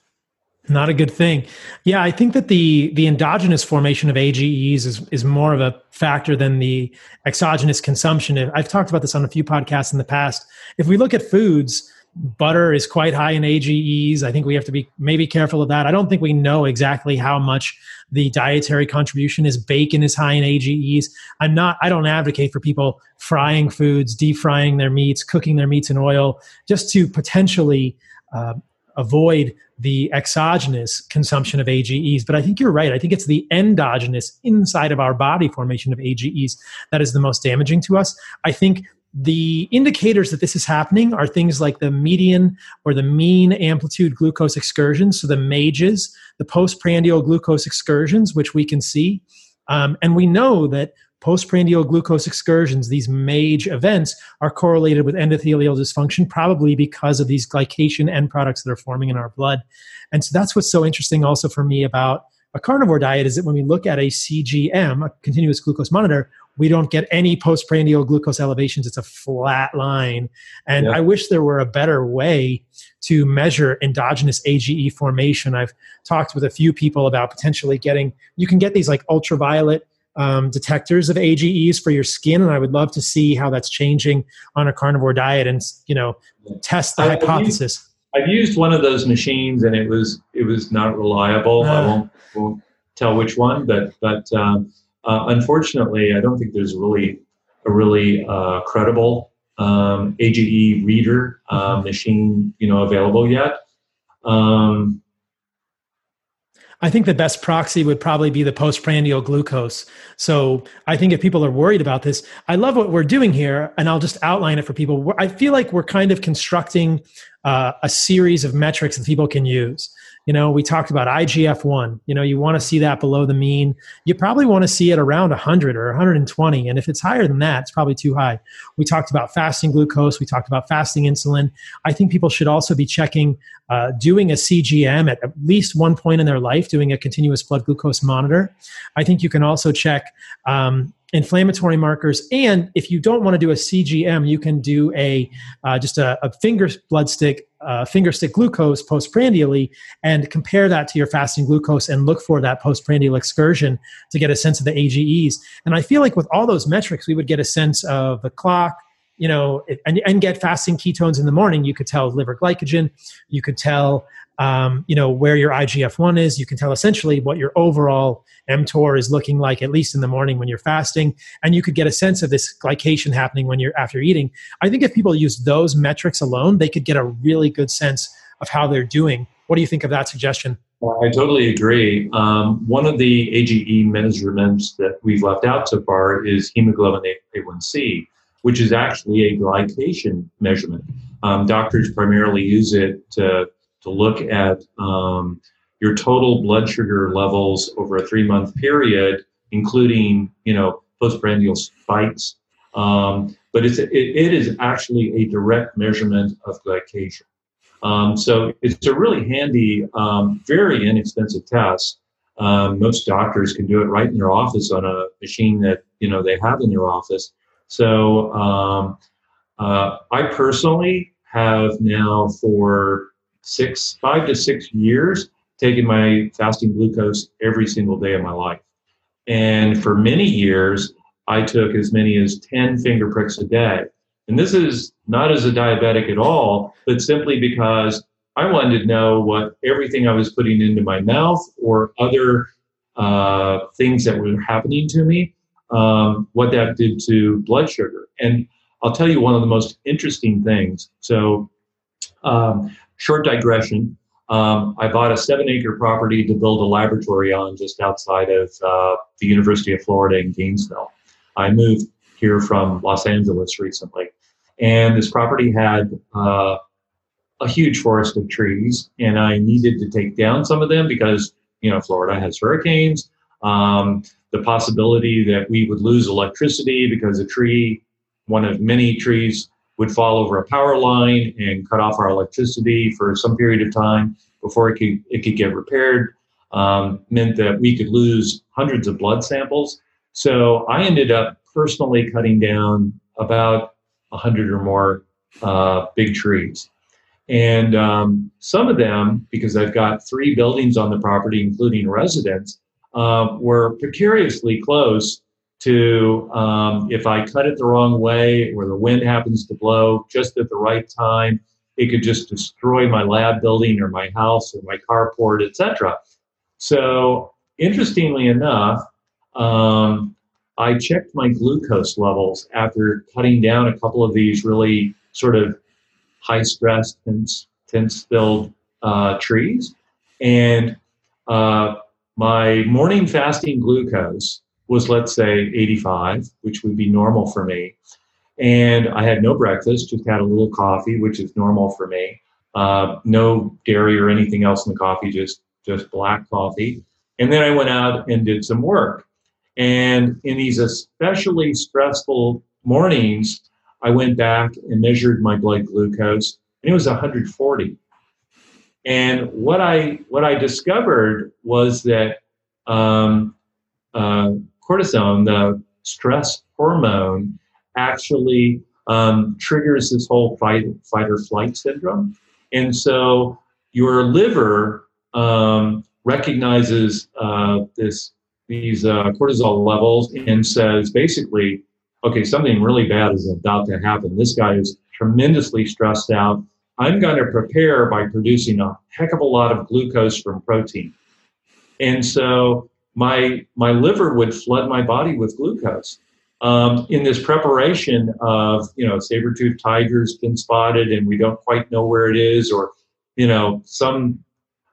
Not a good thing. Yeah, I think that the the endogenous formation of AGEs is is more of a factor than the exogenous consumption. I've talked about this on a few podcasts in the past. If we look at foods, butter is quite high in AGEs. I think we have to be maybe careful of that. I don't think we know exactly how much the dietary contribution is. Bacon is high in AGEs. I'm not. I don't advocate for people frying foods, deep frying their meats, cooking their meats in oil, just to potentially uh, avoid the exogenous consumption of AGEs. But I think you're right. I think it's the endogenous inside of our body formation of AGEs that is the most damaging to us. I think the indicators that this is happening are things like the median or the mean amplitude glucose excursions, so the MAGEs, the postprandial glucose excursions, which we can see. Um, and we know that postprandial glucose excursions, these MAGE events, are correlated with endothelial dysfunction, probably because of these glycation end products that are forming in our blood. And so that's what's so interesting also for me about a carnivore diet is that when we look at a CGM, a continuous glucose monitor, we don't get any postprandial glucose elevations. It's a flat line. And yeah. I wish there were a better way to measure endogenous AGE formation. I've talked with a few people about potentially getting, you can get these like ultraviolet um, detectors of AGEs for your skin, and I would love to see how that's changing on a carnivore diet and you know test the I've hypothesis. Used, I've used one of those machines, and it was it was not reliable. Uh, I won't, won't, tell which one, but but um, uh, unfortunately, I don't think there's really a really uh, credible um, AGE reader uh, mm-hmm. machine you know available yet. Um, I think the best proxy would probably be the postprandial glucose. So I think if people are worried about this, I love what we're doing here, and I'll just outline it for people. I feel like we're kind of constructing uh, a series of metrics that people can use. You know, we talked about IGF-1. You know, you want to see that below the mean. You probably want to see it around 100 or 120. And if it's higher than that, it's probably too high. We talked about fasting glucose. We talked about fasting insulin. I think people should also be checking, uh, doing a CGM at at least one point in their life, doing a continuous blood glucose monitor. I think you can also check um, inflammatory markers. And if you don't want to do a CGM, you can do a uh, just a, a, finger blood stick, uh, finger stick glucose postprandially, and compare that to your fasting glucose and look for that postprandial excursion to get a sense of the AGEs. And I feel like with all those metrics, we would get a sense of the clock. You know, and, and get fasting ketones in the morning. You could tell liver glycogen. You could tell um, you know where your IGF-1 is. You can tell essentially what your overall mTOR is looking like, at least in the morning when you're fasting, and you could get a sense of this glycation happening when you're after eating. I think if people use those metrics alone, they could get a really good sense of how they're doing. What do you think of that suggestion? I totally agree. Um, one of the AGE measurements that we've left out so far is hemoglobin A1C, which is actually a glycation measurement. Um, doctors primarily use it to to look at um, your total blood sugar levels over a three month period, including you know postprandial spikes. Um, but it's it, it is actually a direct measurement of glycation. Um, so it's a really handy, um, very inexpensive test. Um, most doctors can do it right in their office on a machine that you know they have in their office. So um, uh, I personally have now for six, five to six years, taking my fasting glucose every single day of my life. And for many years, I took as many as 10 finger pricks a day. And this is not as a diabetic at all, but simply because I wanted to know what everything I was putting into my mouth or other uh, things that were happening to me, um, what that did to blood sugar. And I'll tell you one of the most interesting things. So, um, short digression. Um, I bought a seven acre property to build a laboratory on just outside of uh, the University of Florida in Gainesville. I moved here from Los Angeles recently, and this property had uh, a huge forest of trees, and I needed to take down some of them because you know Florida has hurricanes. Um, the possibility that we would lose electricity because a tree, one of many trees, would fall over a power line and cut off our electricity for some period of time before it could it could get repaired. Um, meant that we could lose hundreds of blood samples. So I ended up personally cutting down about 100 or more uh, big trees. And um, some of them, because I've got three buildings on the property, including residents, uh, were precariously close to um, if I cut it the wrong way or the wind happens to blow just at the right time, it could just destroy my lab building or my house or my carport, etc. So, interestingly enough, um, I checked my glucose levels after cutting down a couple of these really sort of high stress tense, tense filled uh, trees. And uh, my morning fasting glucose was, let's say, 85, which would be normal for me. And I had no breakfast, just had a little coffee, which is normal for me. Uh, no dairy or anything else in the coffee, just just black coffee. And then I went out and did some work. And in these especially stressful mornings, I went back and measured my blood glucose, and it was 140. And what I what I discovered was that um, uh, cortisone, the stress hormone, actually um, triggers this whole fight fight or flight syndrome, and so your liver um, recognizes uh, this these uh, cortisol levels and says basically, okay, something really bad is about to happen. This guy is tremendously stressed out. I'm going to prepare by producing a heck of a lot of glucose from protein. And so my, my liver would flood my body with glucose. Um, in this preparation of, you know, saber-toothed tiger's been spotted and we don't quite know where it is, or, you know, some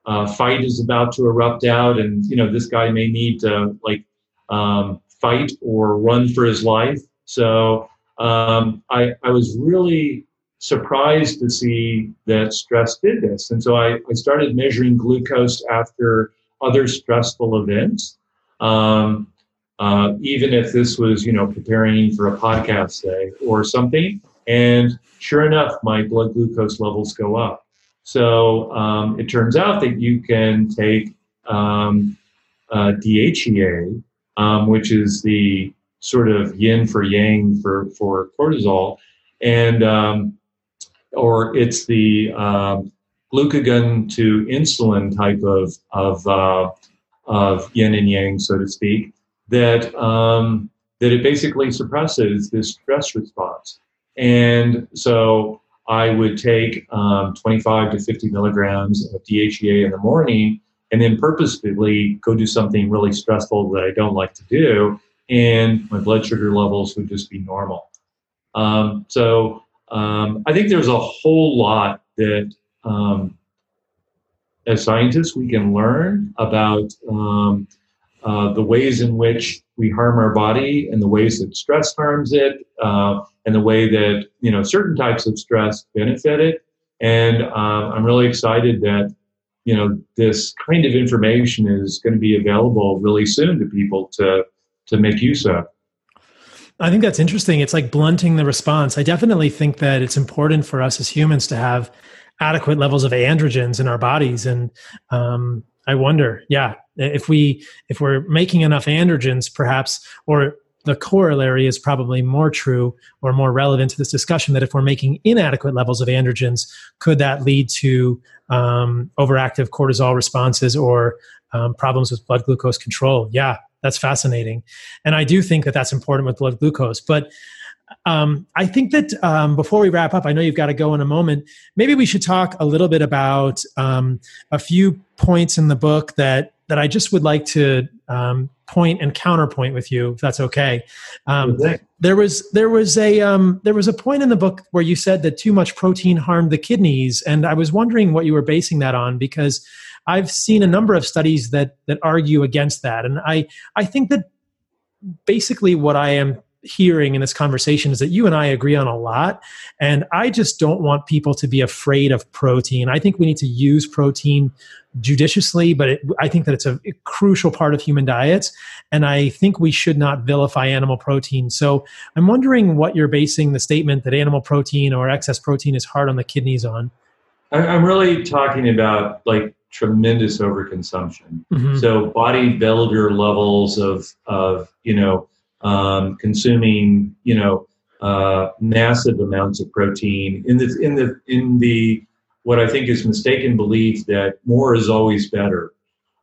uh, fight is about to erupt out and, you know, this guy may need to like um, fight or run for his life. So um, I, I was really surprised to see that stress did this. And so I, I started measuring glucose after other stressful events. Um, uh, even if this was, you know, preparing for a podcast day or something. And sure enough, my blood glucose levels go up. So um, it turns out that you can take um, uh, DHEA, um, which is the sort of yin for yang for, for cortisol, and um, or it's the uh, glucagon to insulin type of of, uh, of yin and yang, so to speak, that um, that it basically suppresses this stress response. And so I would take um, 25 to 50 milligrams of DHEA in the morning and then purposefully go do something really stressful that I don't like to do, and my blood sugar levels would just be normal. Um, so um, I think there's a whole lot that, um, as scientists, we can learn about um, uh, the ways in which we harm our body and the ways that stress harms it, uh, and the way that you know certain types of stress benefit it. And um, I'm really excited that you know this kind of information is going to be available really soon to people to to make use of. I think that's interesting. It's like blunting the response. I definitely think that it's important for us as humans to have adequate levels of androgens in our bodies, and um, I wonder, yeah, if we if we're making enough androgens, perhaps, or the corollary is probably more true or more relevant to this discussion that if we're making inadequate levels of androgens, could that lead to um, overactive cortisol responses or um, problems with blood glucose control? Yeah, that's fascinating. And I do think that that's important with blood glucose. But um, I think that um, before we wrap up, I know you've got to go in a moment. Maybe we should talk a little bit about um, a few points in the book that that I just would like to um, point and counterpoint with you, if that's okay. Um, there was there was a um, there was a point in the book where you said that too much protein harmed the kidneys, and I was wondering what you were basing that on because I've seen a number of studies that that argue against that, and I I think that basically what I am hearing in this conversation is that you and I agree on a lot. And I just don't want people to be afraid of protein. I think we need to use protein judiciously, but it, I think that it's a, a crucial part of human diets. And I think we should not vilify animal protein. So I'm wondering what you're basing the statement that animal protein or excess protein is hard on the kidneys on. I'm really talking about like tremendous overconsumption. Mm-hmm. So bodybuilder levels of of you know um, consuming you know uh, massive amounts of protein in the in the in the what I think is mistaken belief that more is always better.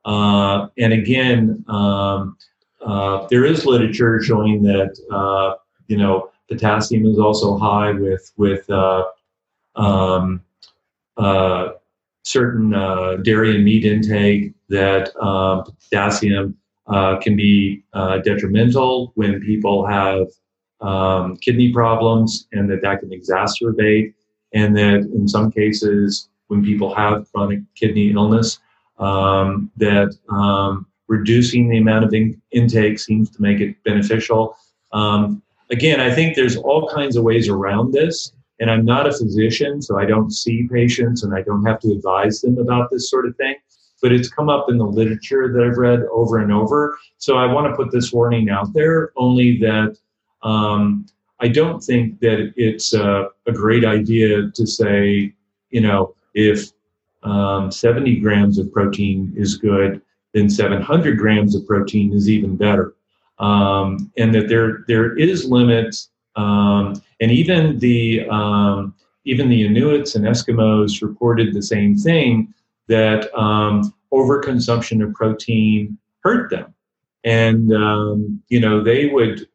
Uh, and again, um, uh, there is literature showing that uh, you know potassium is also high with with uh, um, uh, certain uh, dairy and meat intake that um, potassium uh, can be uh, detrimental when people have um, kidney problems and that that can exacerbate and that in some cases when people have chronic kidney illness um, that um, reducing the amount of in- intake seems to make it beneficial um, again i think there's all kinds of ways around this and I'm not a physician, so I don't see patients and I don't have to advise them about this sort of thing. But it's come up in the literature that I've read over and over. So I want to put this warning out there only that um, I don't think that it's a, a, great idea to say, you know, if um, 70 grams of protein is good, then 700 grams of protein is even better. Um, and that there there is limits um, and even the um, even the Inuits and Eskimos reported the same thing that um, overconsumption of protein hurt them, and um, you know they would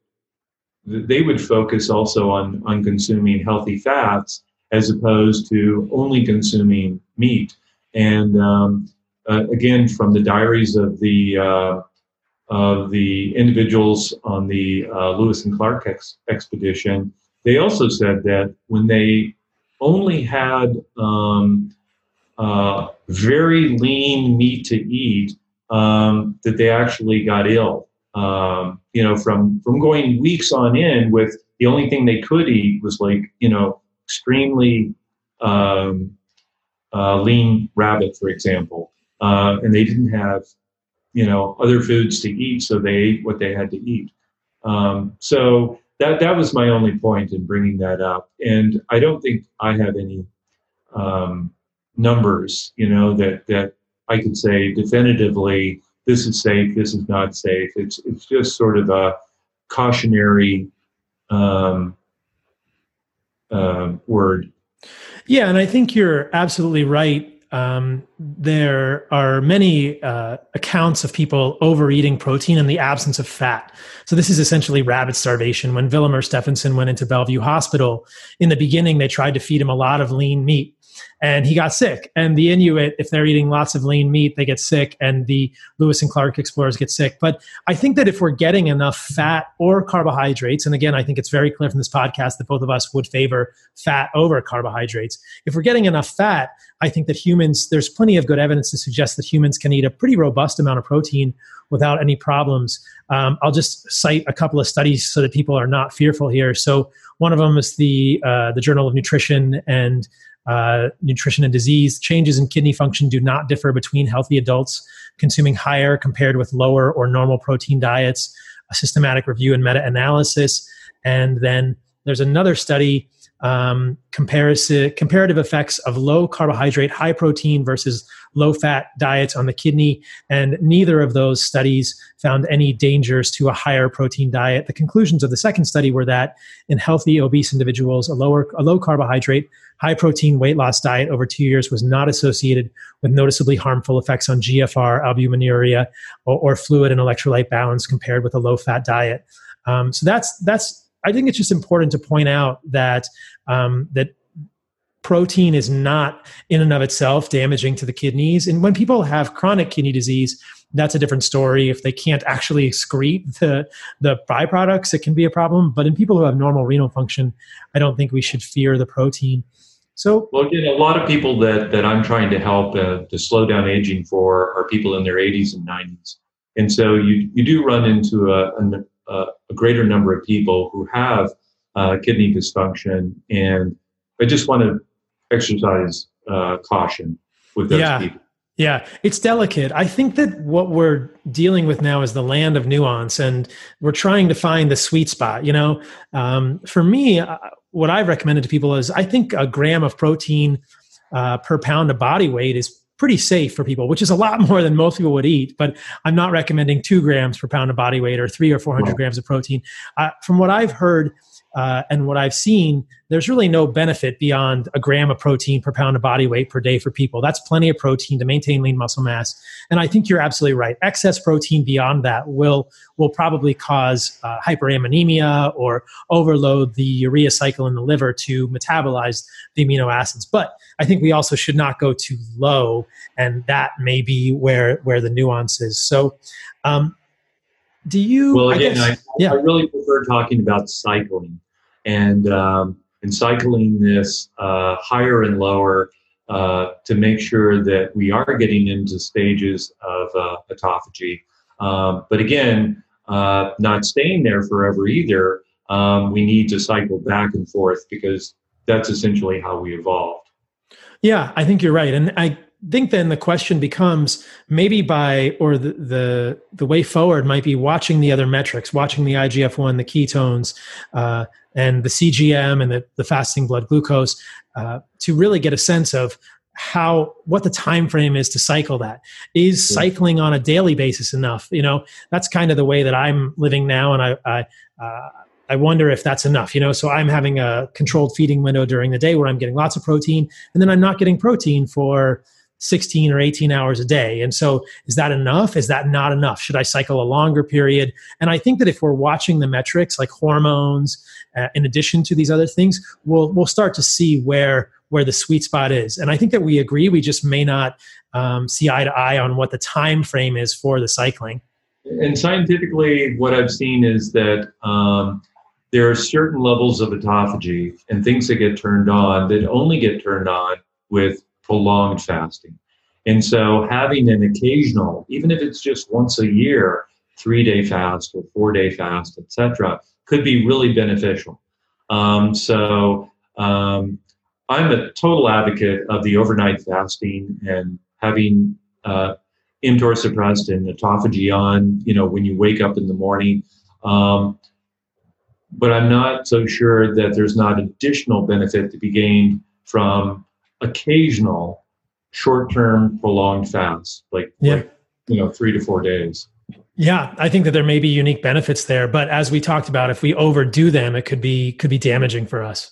they would focus also on on consuming healthy fats as opposed to only consuming meat. And um, uh, again, from the diaries of the uh, of the individuals on the uh, Lewis and Clark ex- expedition, they also said that when they only had um, uh, very lean meat to eat, um, that they actually got ill. Um, you know, from from going weeks on end with the only thing they could eat was like you know extremely um, uh, lean rabbit, for example, uh, and they didn't have you know other foods to eat, so they ate what they had to eat. Um, so that that was my only point in bringing that up, and I don't think I have any um, numbers, you know, that that I could say definitively this is safe, this is not safe. It's it's just sort of a cautionary um, uh, word. Yeah, and I think you're absolutely right um, there are many uh, accounts of people overeating protein in the absence of fat. So this is essentially rabbit starvation. When Willem Stefansson went into Bellevue Hospital, in the beginning they tried to feed him a lot of lean meat and he got sick. And the Inuit, if they're eating lots of lean meat, they get sick, and the Lewis and Clark explorers get sick. But I think that if we're getting enough fat or carbohydrates, and again, I think it's very clear from this podcast that both of us would favor fat over carbohydrates. If we're getting enough fat, I think that humans, there's plenty of good evidence to suggest that humans can eat a pretty robust amount of protein without any problems. Um, I'll just cite a couple of studies so that people are not fearful here. So one of them is the uh, the Journal of Nutrition and uh, nutrition and disease. Changes in kidney function do not differ between healthy adults consuming higher compared with lower or normal protein diets. A systematic review and meta analysis. And then there's another study um, comparative effects of low carbohydrate, high protein versus low fat diets on the kidney. And neither of those studies found any dangers to a higher protein diet. The conclusions of the second study were that in healthy obese individuals, a lower, a low carbohydrate, high protein weight loss diet over two years was not associated with noticeably harmful effects on GFR, albuminuria, or, or fluid and electrolyte balance compared with a low fat diet. Um, so that's that's I think it's just important to point out that um, that protein is not in and of itself damaging to the kidneys. And when people have chronic kidney disease, that's a different story. If they can't actually excrete the the byproducts, it can be a problem. But in people who have normal renal function, I don't think we should fear the protein. So, well, again, a lot of people that that I'm trying to help uh, to slow down aging for are people in their 80s and 90s, and so you you do run into a, a uh, a greater number of people who have uh, kidney dysfunction, and I just want to exercise uh, caution with those yeah. people. Yeah, it's delicate. I think that what we're dealing with now is the land of nuance, and we're trying to find the sweet spot. You know, um, for me, uh, what I've recommended to people is I think a gram of protein uh, per pound of body weight is pretty safe for people, which is a lot more than most people would eat. But I'm not recommending two grams per pound of body weight or three or 400 wow. grams of protein. Uh, from what I've heard, uh, and what I've seen, there's really no benefit beyond a gram of protein per pound of body weight per day for people. That's plenty of protein to maintain lean muscle mass. And I think you're absolutely right. Excess protein beyond that will will probably cause uh, hyperammonemia or overload the urea cycle in the liver to metabolize the amino acids. But I think we also should not go too low, and that may be where where the nuance is. So. Um, do you? Well, again, I, guess, I, yeah. I really prefer talking about cycling and um, and cycling this uh, higher and lower uh, to make sure that we are getting into stages of uh, autophagy. Um, but again, uh, not staying there forever either. Um, we need to cycle back and forth because that's essentially how we evolved. Yeah, I think you're right, and I think then the question becomes maybe by or the, the the way forward might be watching the other metrics watching the igf-1 the ketones uh, and the cgm and the, the fasting blood glucose uh, to really get a sense of how what the time frame is to cycle that. Is cycling on a daily basis enough? You know that's kind of the way that i'm living now and i i uh, I wonder if that's enough, you know. So I'm having a controlled feeding window during the day where I'm getting lots of protein, and then I'm not getting protein for 16 or 18 hours a day. And so, is that enough? Is that not enough? Should I cycle a longer period? And I think that if we're watching the metrics like hormones, uh, in addition to these other things, we'll we'll start to see where where the sweet spot is. And I think that we agree. We just may not um, see eye to eye on what the time frame is for the cycling. And scientifically, what I've seen is that. Um, there are certain levels of autophagy and things that get turned on that only get turned on with prolonged fasting. And so having an occasional, even if it's just once a year, three day fast or four day fast, etc., could be really beneficial. Um, so um, I'm a total advocate of the overnight fasting and having uh, mTOR suppressed and autophagy on, you know, when you wake up in the morning. Um, but I'm not so sure that there's not additional benefit to be gained from occasional short-term prolonged fasts, like, yeah. like you know three to four days. Yeah, I think that there may be unique benefits there, but as we talked about, if we overdo them, it could be could be damaging for us.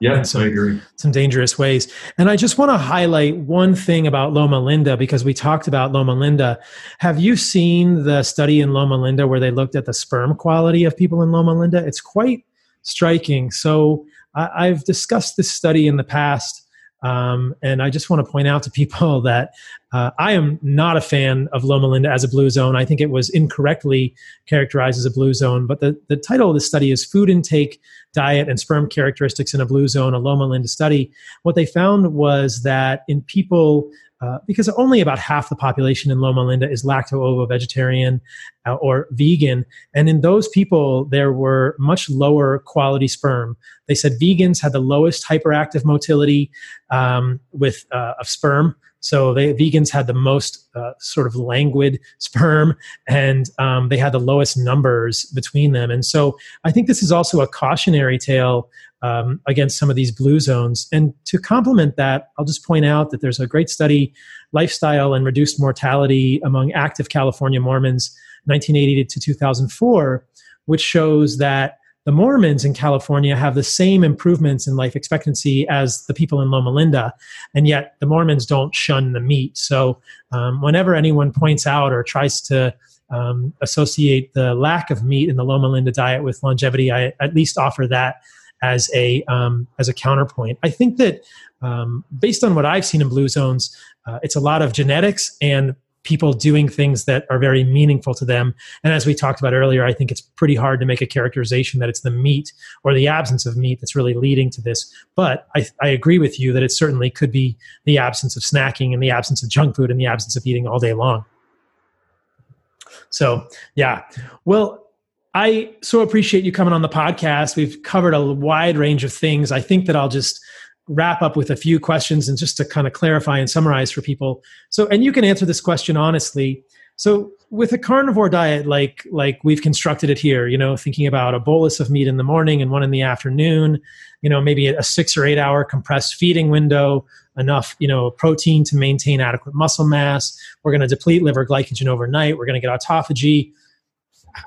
Yeah, some, I agree. Some dangerous ways. And I just want to highlight one thing about Loma Linda because we talked about Loma Linda. Have you seen the study in Loma Linda where they looked at the sperm quality of people in Loma Linda? It's quite striking. So I've discussed this study in the past um, and I just want to point out to people that uh, I am not a fan of Loma Linda as a blue zone. I think it was incorrectly characterized as a blue zone. But the, the title of the study is Food Intake, Diet, and Sperm Characteristics in a Blue Zone, a Loma Linda study. What they found was that in people uh, because only about half the population in Loma Linda is lacto-ovo vegetarian uh, or vegan. And in those people, there were much lower quality sperm. They said vegans had the lowest hyperactive motility um, with uh, of sperm. So they, vegans had the most uh, sort of languid sperm, and um, they had the lowest numbers between them. And so I think this is also a cautionary tale um, against some of these blue zones. And to complement that, I'll just point out that there's a great study, Lifestyle and Reduced Mortality Among Active California Mormons, 1980 to 2004, which shows that the Mormons in California have the same improvements in life expectancy as the people in Loma Linda, and yet the Mormons don't shun the meat. So, um, whenever anyone points out or tries to um, associate the lack of meat in the Loma Linda diet with longevity, I at least offer that as a um, as a counterpoint. I think that um, based on what I've seen in blue zones, uh, it's a lot of genetics and people doing things that are very meaningful to them. And as we talked about earlier, I think it's pretty hard to make a characterization that it's the meat or the absence of meat that's really leading to this. But I, I agree with you that it certainly could be the absence of snacking and the absence of junk food and the absence of eating all day long. So, yeah. Well, I so appreciate you coming on the podcast. We've covered a wide range of things. I think that I'll just wrap up with a few questions and just to kind of clarify and summarize for people. So, and you can answer this question honestly. So, with a carnivore diet like like we've constructed it here, you know, thinking about a bolus of meat in the morning and one in the afternoon, you know, maybe a 6 or 8 hour compressed feeding window, enough, you know, protein to maintain adequate muscle mass. We're going to deplete liver glycogen overnight. We're going to get autophagy.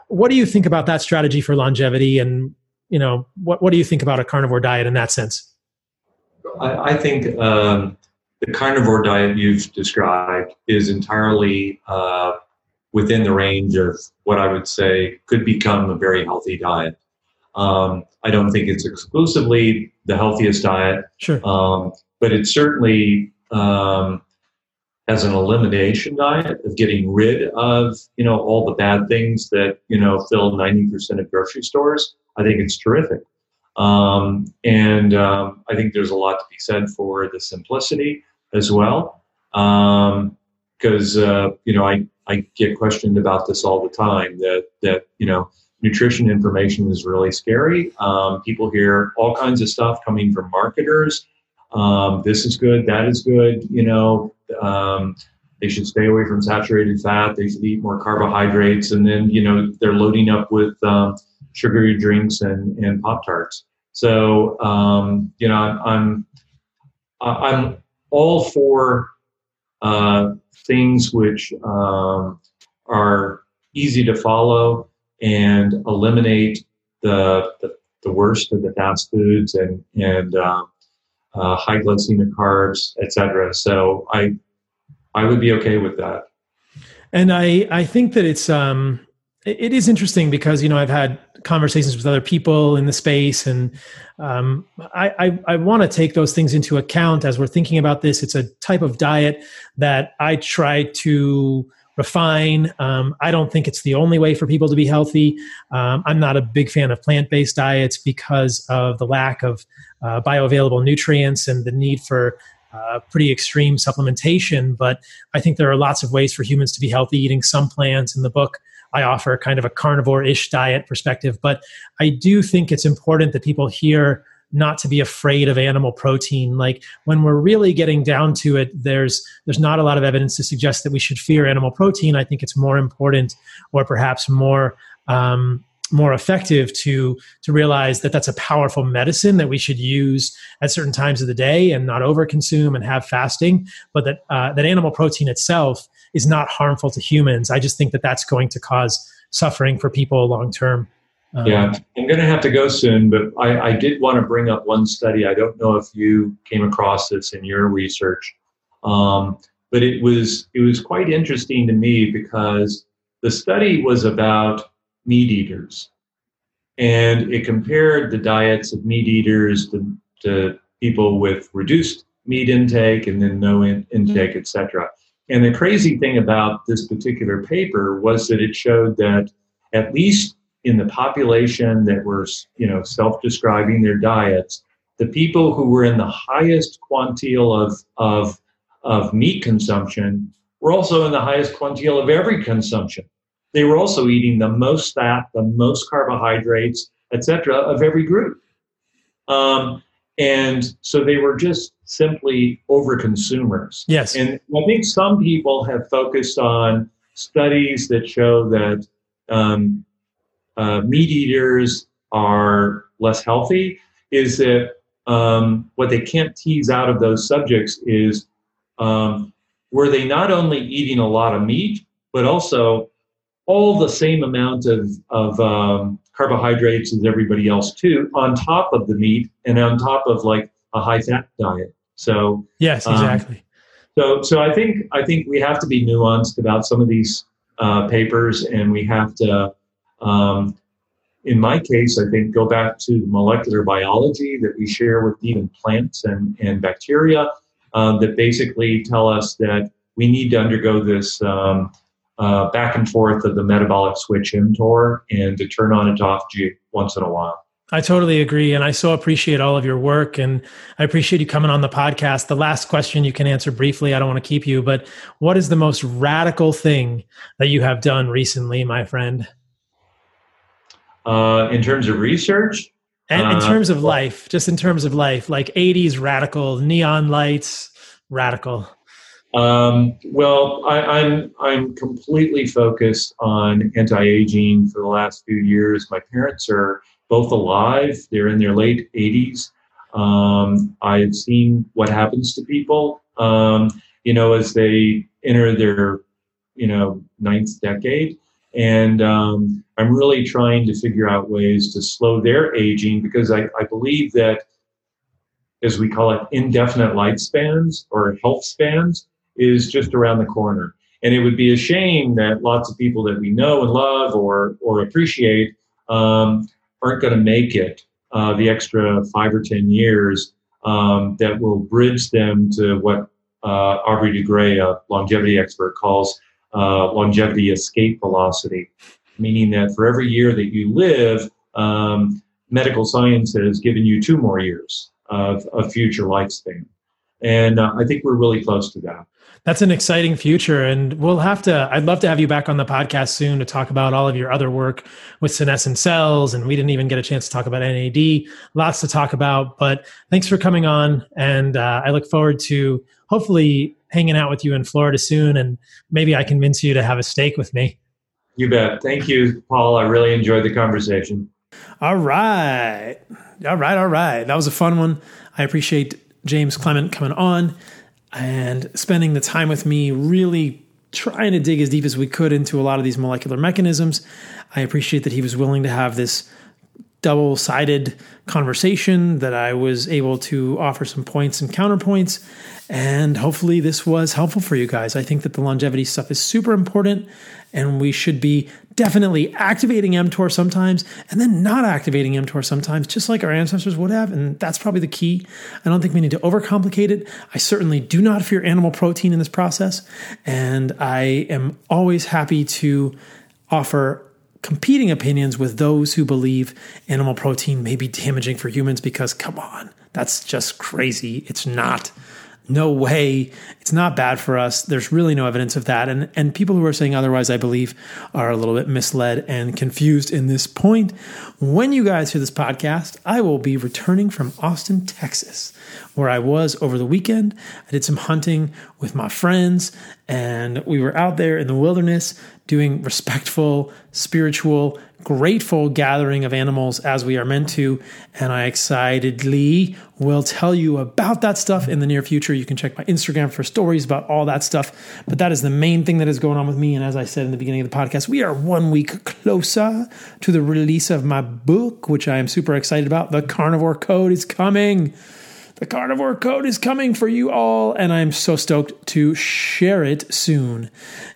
What do you think about that strategy for longevity and, you know, what what do you think about a carnivore diet in that sense? I, I think um, the carnivore diet you've described is entirely uh, within the range of what I would say could become a very healthy diet. Um, I don't think it's exclusively the healthiest diet, sure. Um, but it's certainly um, has an elimination diet of getting rid of you know all the bad things that you know fill ninety percent of grocery stores. I think it's terrific. Um, and um, I think there's a lot to be said for the simplicity as well. Because, um, uh, you know, I, I get questioned about this all the time that, that you know, nutrition information is really scary. Um, people hear all kinds of stuff coming from marketers. Um, this is good, that is good, you know. Um, they should stay away from saturated fat. They should eat more carbohydrates, and then you know they're loading up with um, sugary drinks and, and Pop Tarts. So, um, you know, I'm, I'm all for uh, things which um, are easy to follow and eliminate the, the, the, worst of the fast foods and, and uh, uh, high glycemic carbs, etc. So I, I would be okay with that. And I, I think that it's, um, it is interesting because you know I've had conversations with other people in the space, and um, I, I, I want to take those things into account as we're thinking about this. It's a type of diet that I try to refine. Um, I don't think it's the only way for people to be healthy. Um, I'm not a big fan of plant based diets because of the lack of uh, bioavailable nutrients and the need for uh, pretty extreme supplementation. But I think there are lots of ways for humans to be healthy eating some plants in the book. I offer kind of a carnivore ish diet perspective. But I do think it's important that people hear not to be afraid of animal protein like when we're really getting down to it there's there's not a lot of evidence to suggest that we should fear animal protein i think it's more important or perhaps more um, more effective to to realize that that's a powerful medicine that we should use at certain times of the day and not overconsume and have fasting but that uh, that animal protein itself is not harmful to humans. I just think that that's going to cause suffering for people long term. Um, yeah, I'm going to have to go soon, but I, I, did want to bring up one study. I don't know if you came across this in your research, um, but it was it was quite interesting to me because the study was about meat eaters, and it compared the diets of meat eaters to, to people with reduced meat intake and then no in, intake, etc. And the crazy thing about this particular paper was that it showed that at least in the population that were, you know, self-describing their diets, the people who were in the highest quantile of, of, of meat consumption were also in the highest quantile of every consumption. They were also eating the most fat, the most carbohydrates, etc., of every group. Um, and so they were just simply over consumers. Yes. And I think some people have focused on studies that show that um, uh, meat eaters are less healthy. Is that um, what they can't tease out of those subjects is um, were they not only eating a lot of meat, but also all the same amount of, of um, carbohydrates as everybody else too, on top of the meat and on top of like a high fat diet. So yes, um, exactly. So so I think I think we have to be nuanced about some of these uh, papers, and we have to. Um, in my case, I think go back to molecular biology that we share with even plants and, and bacteria uh, that basically tell us that we need to undergo this um, uh, back and forth of the metabolic switch mTOR and to turn on and off G once in a while. I totally agree. And I so appreciate all of your work. And I appreciate you coming on the podcast. The last question you can answer briefly. I don't want to keep you, but what is the most radical thing that you have done recently, my friend? Uh, in terms of research, and in uh, terms of life, just in terms of life, like 80s radical, neon lights, radical. Um, well, I, I'm I'm completely focused on anti-aging for the last few years. My parents are both alive; they're in their late 80s. Um, I've seen what happens to people, um, you know, as they enter their, you know, ninth decade, and um, I'm really trying to figure out ways to slow their aging because I, I believe that, as we call it, indefinite lifespans or health spans is just around the corner. And it would be a shame that lots of people that we know and love or or appreciate um, aren't going to make it uh, the extra five or ten years um, that will bridge them to what uh, Aubrey de Grey, a longevity expert, calls uh, longevity escape velocity, meaning that for every year that you live, um, medical science has given you two more years of, future lifespan. And uh, I think we're really close to that. That's an exciting future. And we'll have to, I'd love to have you back on the podcast soon to talk about all of your other work with senescent cells. And we didn't even get a chance to talk about NAD. Lots to talk about. But thanks for coming on. And uh, I look forward to hopefully hanging out with you in Florida soon. And maybe I convince you to have a steak with me. You bet. Thank you, Paul. I really enjoyed the conversation. All right. All right. All right. That was a fun one. I appreciate James Clement coming on and spending the time with me, really trying to dig as deep as we could into a lot of these molecular mechanisms. I appreciate that he was willing to have this double sided conversation, that I was able to offer some points and counterpoints. And hopefully, this was helpful for you guys. I think that the longevity stuff is super important, and we should be definitely activating mTOR sometimes and then not activating mTOR sometimes, just like our ancestors would have. And that's probably the key. I don't think we need to overcomplicate it. I certainly do not fear animal protein in this process. And I am always happy to offer competing opinions with those who believe animal protein may be damaging for humans because, come on, that's just crazy. It's not no way it's not bad for us. There's really no evidence of that. And and people who are saying otherwise i believe are a little bit misled and confused in this point. When you guys hear this podcast i will be returning from austin texas where i was over the weekend. I did some hunting with my friends and we were out there in the wilderness doing respectful spiritual grateful gathering of animals as we are meant to. And I excitedly will tell you about that stuff in the near future. You can check my Instagram for stories about all that stuff. But that is the main thing that is going on with me. And as I said in the beginning of the podcast, we are one week closer to the release of my book, which I am super excited about. The Carnivore Code is coming. The carnivore code is coming for you all, and I'm so stoked to share it soon.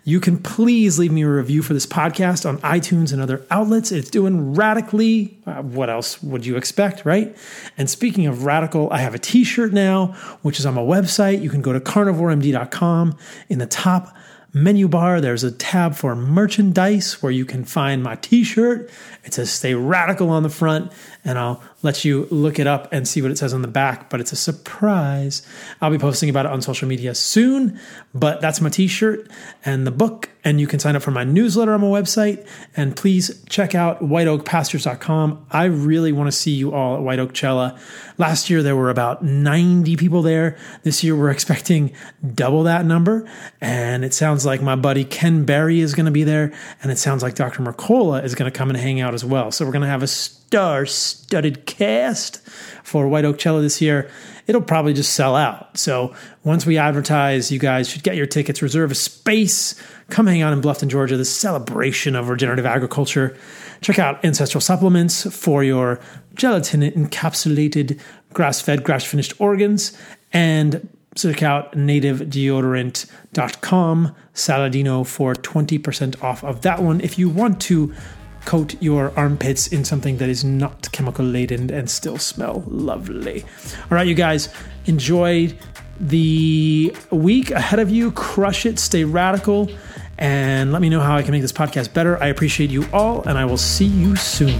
You can please leave me a review for this podcast on iTunes and other outlets. It's doing radically. Uh, what else would you expect, right? And speaking of radical, I have a t shirt now, which is on my website. You can go to carnivoremd.com. In the top menu bar, there's a tab for merchandise where you can find my t shirt. It says Stay Radical on the front, and I'll let you look it up and see what it says on the back, but it's a surprise. I'll be posting about it on social media soon, but that's my t shirt and the book, and you can sign up for my newsletter on my website. And please check out whiteoakpastures.com. I really want to see you all at White Oak Chella. Last year, there were about 90 people there. This year, we're expecting double that number. And it sounds like my buddy Ken Berry is going to be there, and it sounds like Dr. Mercola is going to come and hang out as well. So we're going to have a star studded cast for White Oak Chella this year. It'll probably just sell out. So once we advertise, you guys should get your tickets, reserve a space, come hang out in Bluffton, Georgia, the celebration of regenerative agriculture. Check out Ancestral Supplements for your gelatin encapsulated grass fed, grass finished organs. And check out nativedeodorant.com, Saladino, for 20% off of that one. If you want to coat your armpits in something that is not chemical laden and still smell lovely. All right, you guys, enjoy the week ahead of you. Crush it, stay radical, and let me know how I can make this podcast better. I appreciate you all, and I will see you soon.